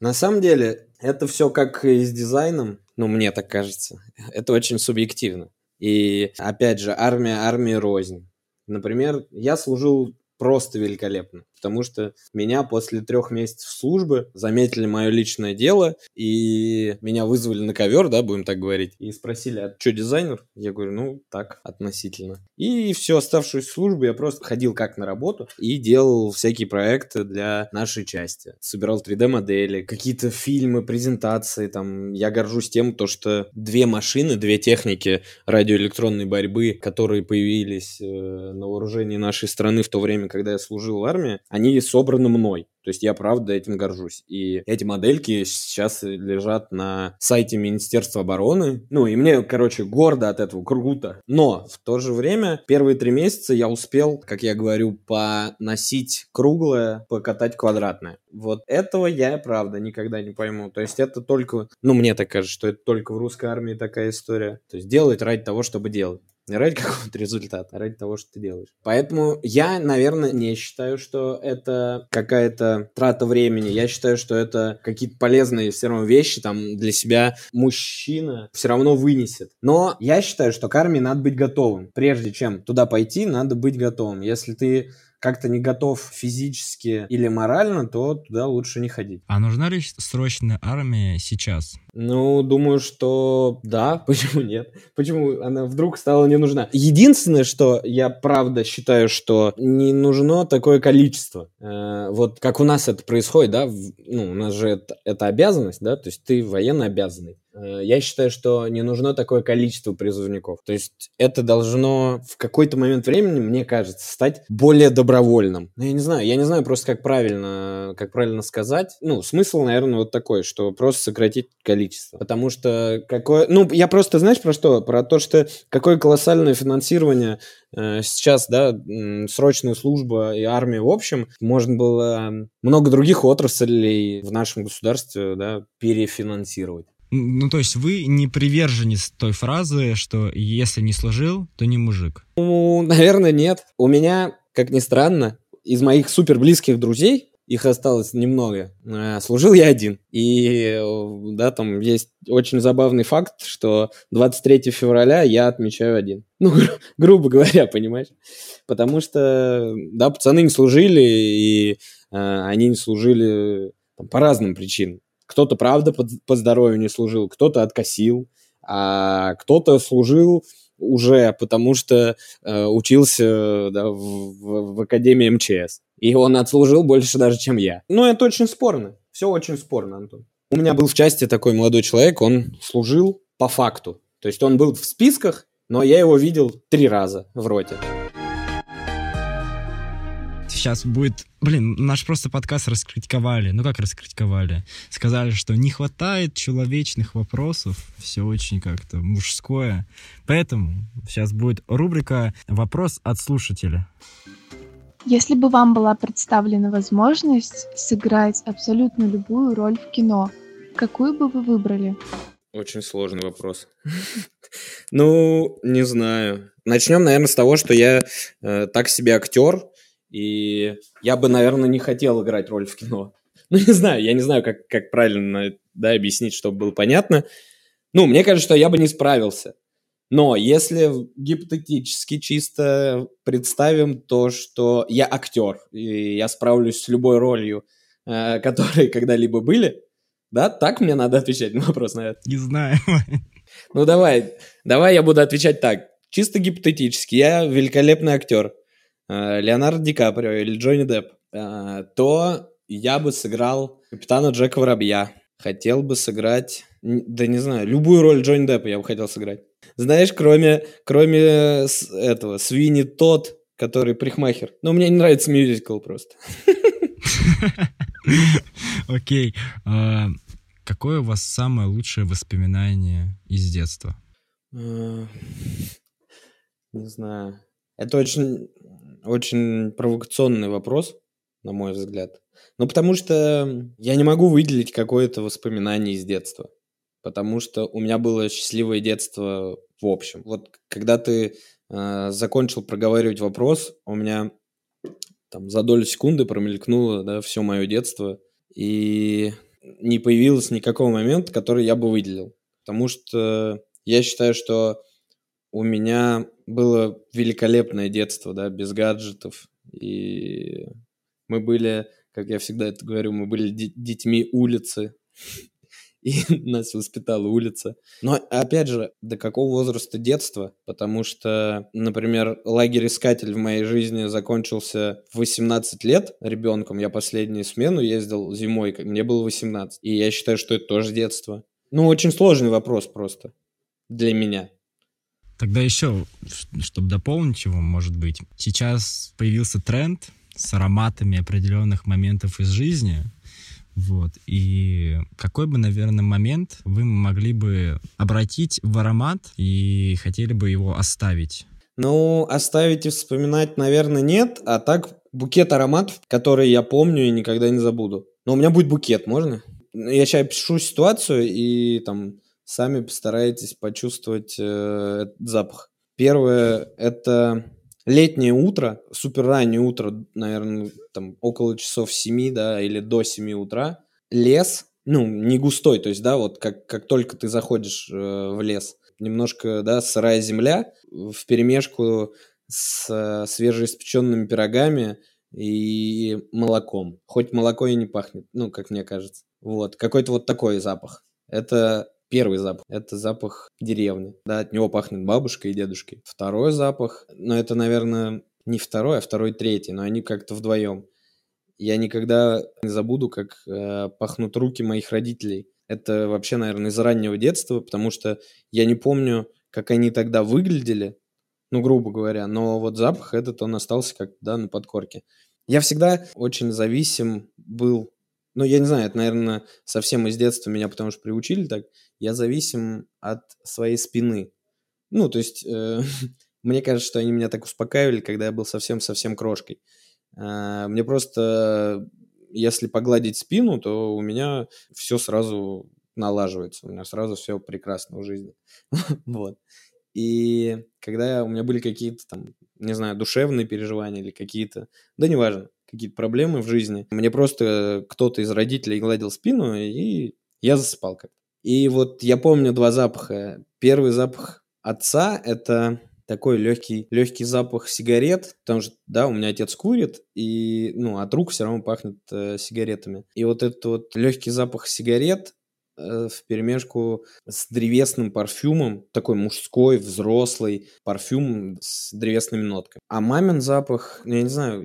Speaker 2: На самом деле, это все как и с дизайном, ну, мне так кажется. Это очень субъективно. И, опять же, армия, армия рознь. Например, я служил просто великолепно потому что меня после трех месяцев службы заметили мое личное дело, и меня вызвали на ковер, да, будем так говорить, и спросили, а что дизайнер? Я говорю, ну, так, относительно. И всю оставшуюся службу я просто ходил как на работу и делал всякие проекты для нашей части. Собирал 3D-модели, какие-то фильмы, презентации, там, я горжусь тем, то, что две машины, две техники радиоэлектронной борьбы, которые появились э, на вооружении нашей страны в то время, когда я служил в армии, они собраны мной. То есть я правда этим горжусь. И эти модельки сейчас лежат на сайте Министерства обороны. Ну и мне, короче, гордо от этого, круто. Но в то же время первые три месяца я успел, как я говорю, поносить круглое, покатать квадратное. Вот этого я, правда, никогда не пойму. То есть это только, ну мне так кажется, что это только в русской армии такая история. То есть делать ради того, чтобы делать. Не ради (laughs) какого-то результата, а ради того, что ты делаешь. Поэтому я, наверное, не считаю, что это какая-то трата времени. Я считаю, что это какие-то полезные все равно вещи там для себя мужчина все равно вынесет. Но я считаю, что к армии надо быть готовым. Прежде чем туда пойти, надо быть готовым. Если ты как-то не готов физически или морально, то туда лучше не ходить.
Speaker 4: А нужна ли срочная армия сейчас?
Speaker 2: Ну, думаю, что да. (laughs) Почему нет? Почему она вдруг стала не нужна? Единственное, что я правда считаю, что не нужно такое количество. Э, вот как у нас это происходит, да? Ну, у нас же это, это обязанность, да? То есть ты военно обязанный. Э, я считаю, что не нужно такое количество призывников. То есть это должно в какой-то момент времени, мне кажется, стать более добровольным. Ну, я не знаю, я не знаю просто, как правильно, как правильно сказать. Ну, смысл, наверное, вот такой, что просто сократить количество. Потому что какое... Ну, я просто, знаешь, про что? Про то, что какое колоссальное финансирование э, сейчас, да, срочная служба и армия в общем, можно было много других отраслей в нашем государстве, да, перефинансировать.
Speaker 4: Ну, то есть вы не приверженец той фразы, что если не служил, то не мужик?
Speaker 2: Ну, наверное, нет. У меня, как ни странно, из моих супер близких друзей, их осталось немного, э, служил я один. И, да, там есть очень забавный факт, что 23 февраля я отмечаю один. (laughs) Ну, гру- грубо говоря, понимаешь? Потому что, да, пацаны не служили, и э, они не служили там, по разным причинам. Кто-то, правда, по, по здоровью не служил, кто-то откосил, а кто-то служил уже потому что э, учился да, в, в, в Академии МЧС. И он отслужил больше даже, чем я. Ну, это очень спорно. Все очень спорно, Антон. У меня был в части такой молодой человек, он служил по факту. То есть он был в списках, но я его видел три раза в роте
Speaker 4: сейчас будет... Блин, наш просто подкаст раскритиковали. Ну как раскритиковали? Сказали, что не хватает человечных вопросов. Все очень как-то мужское. Поэтому сейчас будет рубрика «Вопрос от слушателя».
Speaker 7: Если бы вам была представлена возможность сыграть абсолютно любую роль в кино, какую бы вы выбрали?
Speaker 2: Очень сложный вопрос. (laughs) Ну, не знаю. Начнем, наверное, с того, что я э, так себе актер, и я бы, наверное, не хотел играть роль в кино. (laughs) Ну, не знаю, я не знаю, как, как правильно да, объяснить, чтобы было понятно. Ну, мне кажется, что я бы не справился. Но если гипотетически чисто представим то, что я актер, и я справлюсь с любой ролью, э, (laughs) которые когда-либо были, да, так мне надо отвечать на вопрос, наверное.
Speaker 4: Не знаю. (laughs)
Speaker 2: Ну, давай, давай я буду отвечать так. Чисто гипотетически, я великолепный актер. Э, Леонардо Ди Каприо или Джонни Депп, э, то я бы сыграл капитана Джека Воробья. Хотел бы сыграть, да не знаю, любую роль Джонни Деппа я бы хотел сыграть. Знаешь, кроме, кроме этого, Свини тот, который прихмахер. Но мне не нравится мюзикл просто.
Speaker 4: Окей. А, какое у вас самое лучшее воспоминание из детства?
Speaker 2: Не знаю. Это очень очень провокационный вопрос, на мой взгляд. Ну, потому что я не могу выделить какое-то воспоминание из детства. Потому что у меня было счастливое детство в общем. Вот когда ты э, закончил проговаривать вопрос, у меня там за долю секунды промелькнуло да, все мое детство. И не появилось никакого момента, который я бы выделил. Потому что я считаю, что у меня было великолепное детство, да, без гаджетов. И мы были, как я всегда это говорю, мы были детьми улицы. (laughs) И нас воспитала улица. Но, опять же, до какого возраста детства? Потому что, например, лагерь-искатель в моей жизни закончился в 18 лет ребенком. Я последнюю смену ездил зимой, мне было 18. И я считаю, что это тоже детство. Ну, очень сложный вопрос просто для меня.
Speaker 4: Тогда еще, чтобы дополнить его, может быть, сейчас появился тренд с ароматами определенных моментов из жизни. Вот. И какой бы, наверное, момент вы могли бы обратить в аромат и хотели бы его оставить?
Speaker 2: Ну, оставить и вспоминать, наверное, нет. А так, букет ароматов, которые я помню и никогда не забуду. Но у меня будет букет, можно? Я сейчас пишу ситуацию, и там сами постарайтесь почувствовать э, запах. Первое – это летнее утро, супер раннее утро, наверное, там около часов 7, да, или до 7 утра. Лес, ну, не густой, то есть, да, вот как, как только ты заходишь э, в лес, немножко, да, сырая земля в перемешку с э, свежеиспеченными пирогами и молоком. Хоть молоко и не пахнет, ну, как мне кажется. Вот, какой-то вот такой запах. Это Первый запах – это запах деревни. Да, от него пахнет бабушкой и дедушкой. Второй запах, ну, это, наверное, не второй, а второй, третий, но они как-то вдвоем. Я никогда не забуду, как э, пахнут руки моих родителей. Это вообще, наверное, из раннего детства, потому что я не помню, как они тогда выглядели, ну, грубо говоря, но вот запах этот, он остался как, да, на подкорке. Я всегда очень зависим был ну, я не знаю, это, наверное, совсем из детства меня потому что приучили так, я зависим от своей спины. Ну, то есть, э, (laughs) мне кажется, что они меня так успокаивали, когда я был совсем-совсем крошкой. Э, мне просто, если погладить спину, то у меня все сразу налаживается, у меня сразу все прекрасно в жизни. (laughs) вот. И когда у меня были какие-то там, не знаю, душевные переживания или какие-то, да неважно, какие-то проблемы в жизни. Мне просто кто-то из родителей гладил спину, и я засыпал как-то. И вот я помню два запаха. Первый запах отца – это такой легкий, легкий запах сигарет, потому что, да, у меня отец курит, и, ну, от рук все равно пахнет э, сигаретами. И вот этот вот легкий запах сигарет, в перемешку с древесным парфюмом, такой мужской, взрослый парфюм с древесными нотками. А мамин запах, ну, я не знаю,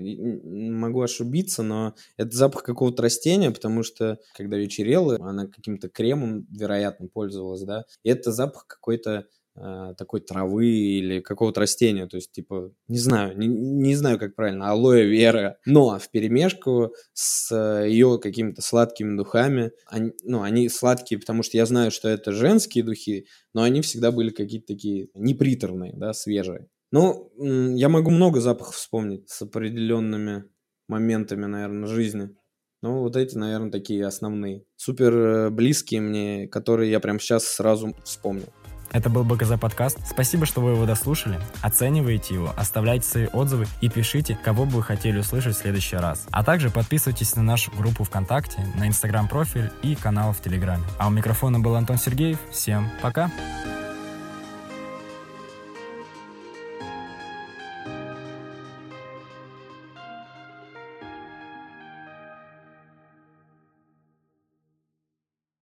Speaker 2: могу ошибиться, но это запах какого-то растения, потому что когда вечерела, она каким-то кремом, вероятно, пользовалась, да, и это запах какой-то Э, такой травы или какого-то растения, то есть, типа, не знаю, не, не знаю, как правильно, алоэ вера, но в перемешку с ее какими-то сладкими духами, они, ну, они сладкие, потому что я знаю, что это женские духи, но они всегда были какие-то такие неприторные, да, свежие. Ну, я могу много запахов вспомнить с определенными моментами, наверное, жизни. Ну, вот эти, наверное, такие основные. Супер э, близкие мне, которые я прям сейчас сразу вспомнил.
Speaker 4: Это был БКЗ подкаст. Спасибо, что вы его дослушали. Оценивайте его, оставляйте свои отзывы и пишите, кого бы вы хотели услышать в следующий раз. А также подписывайтесь на нашу группу ВКонтакте, на инстаграм-профиль и канал в Телеграме. А у микрофона был Антон Сергеев. Всем пока!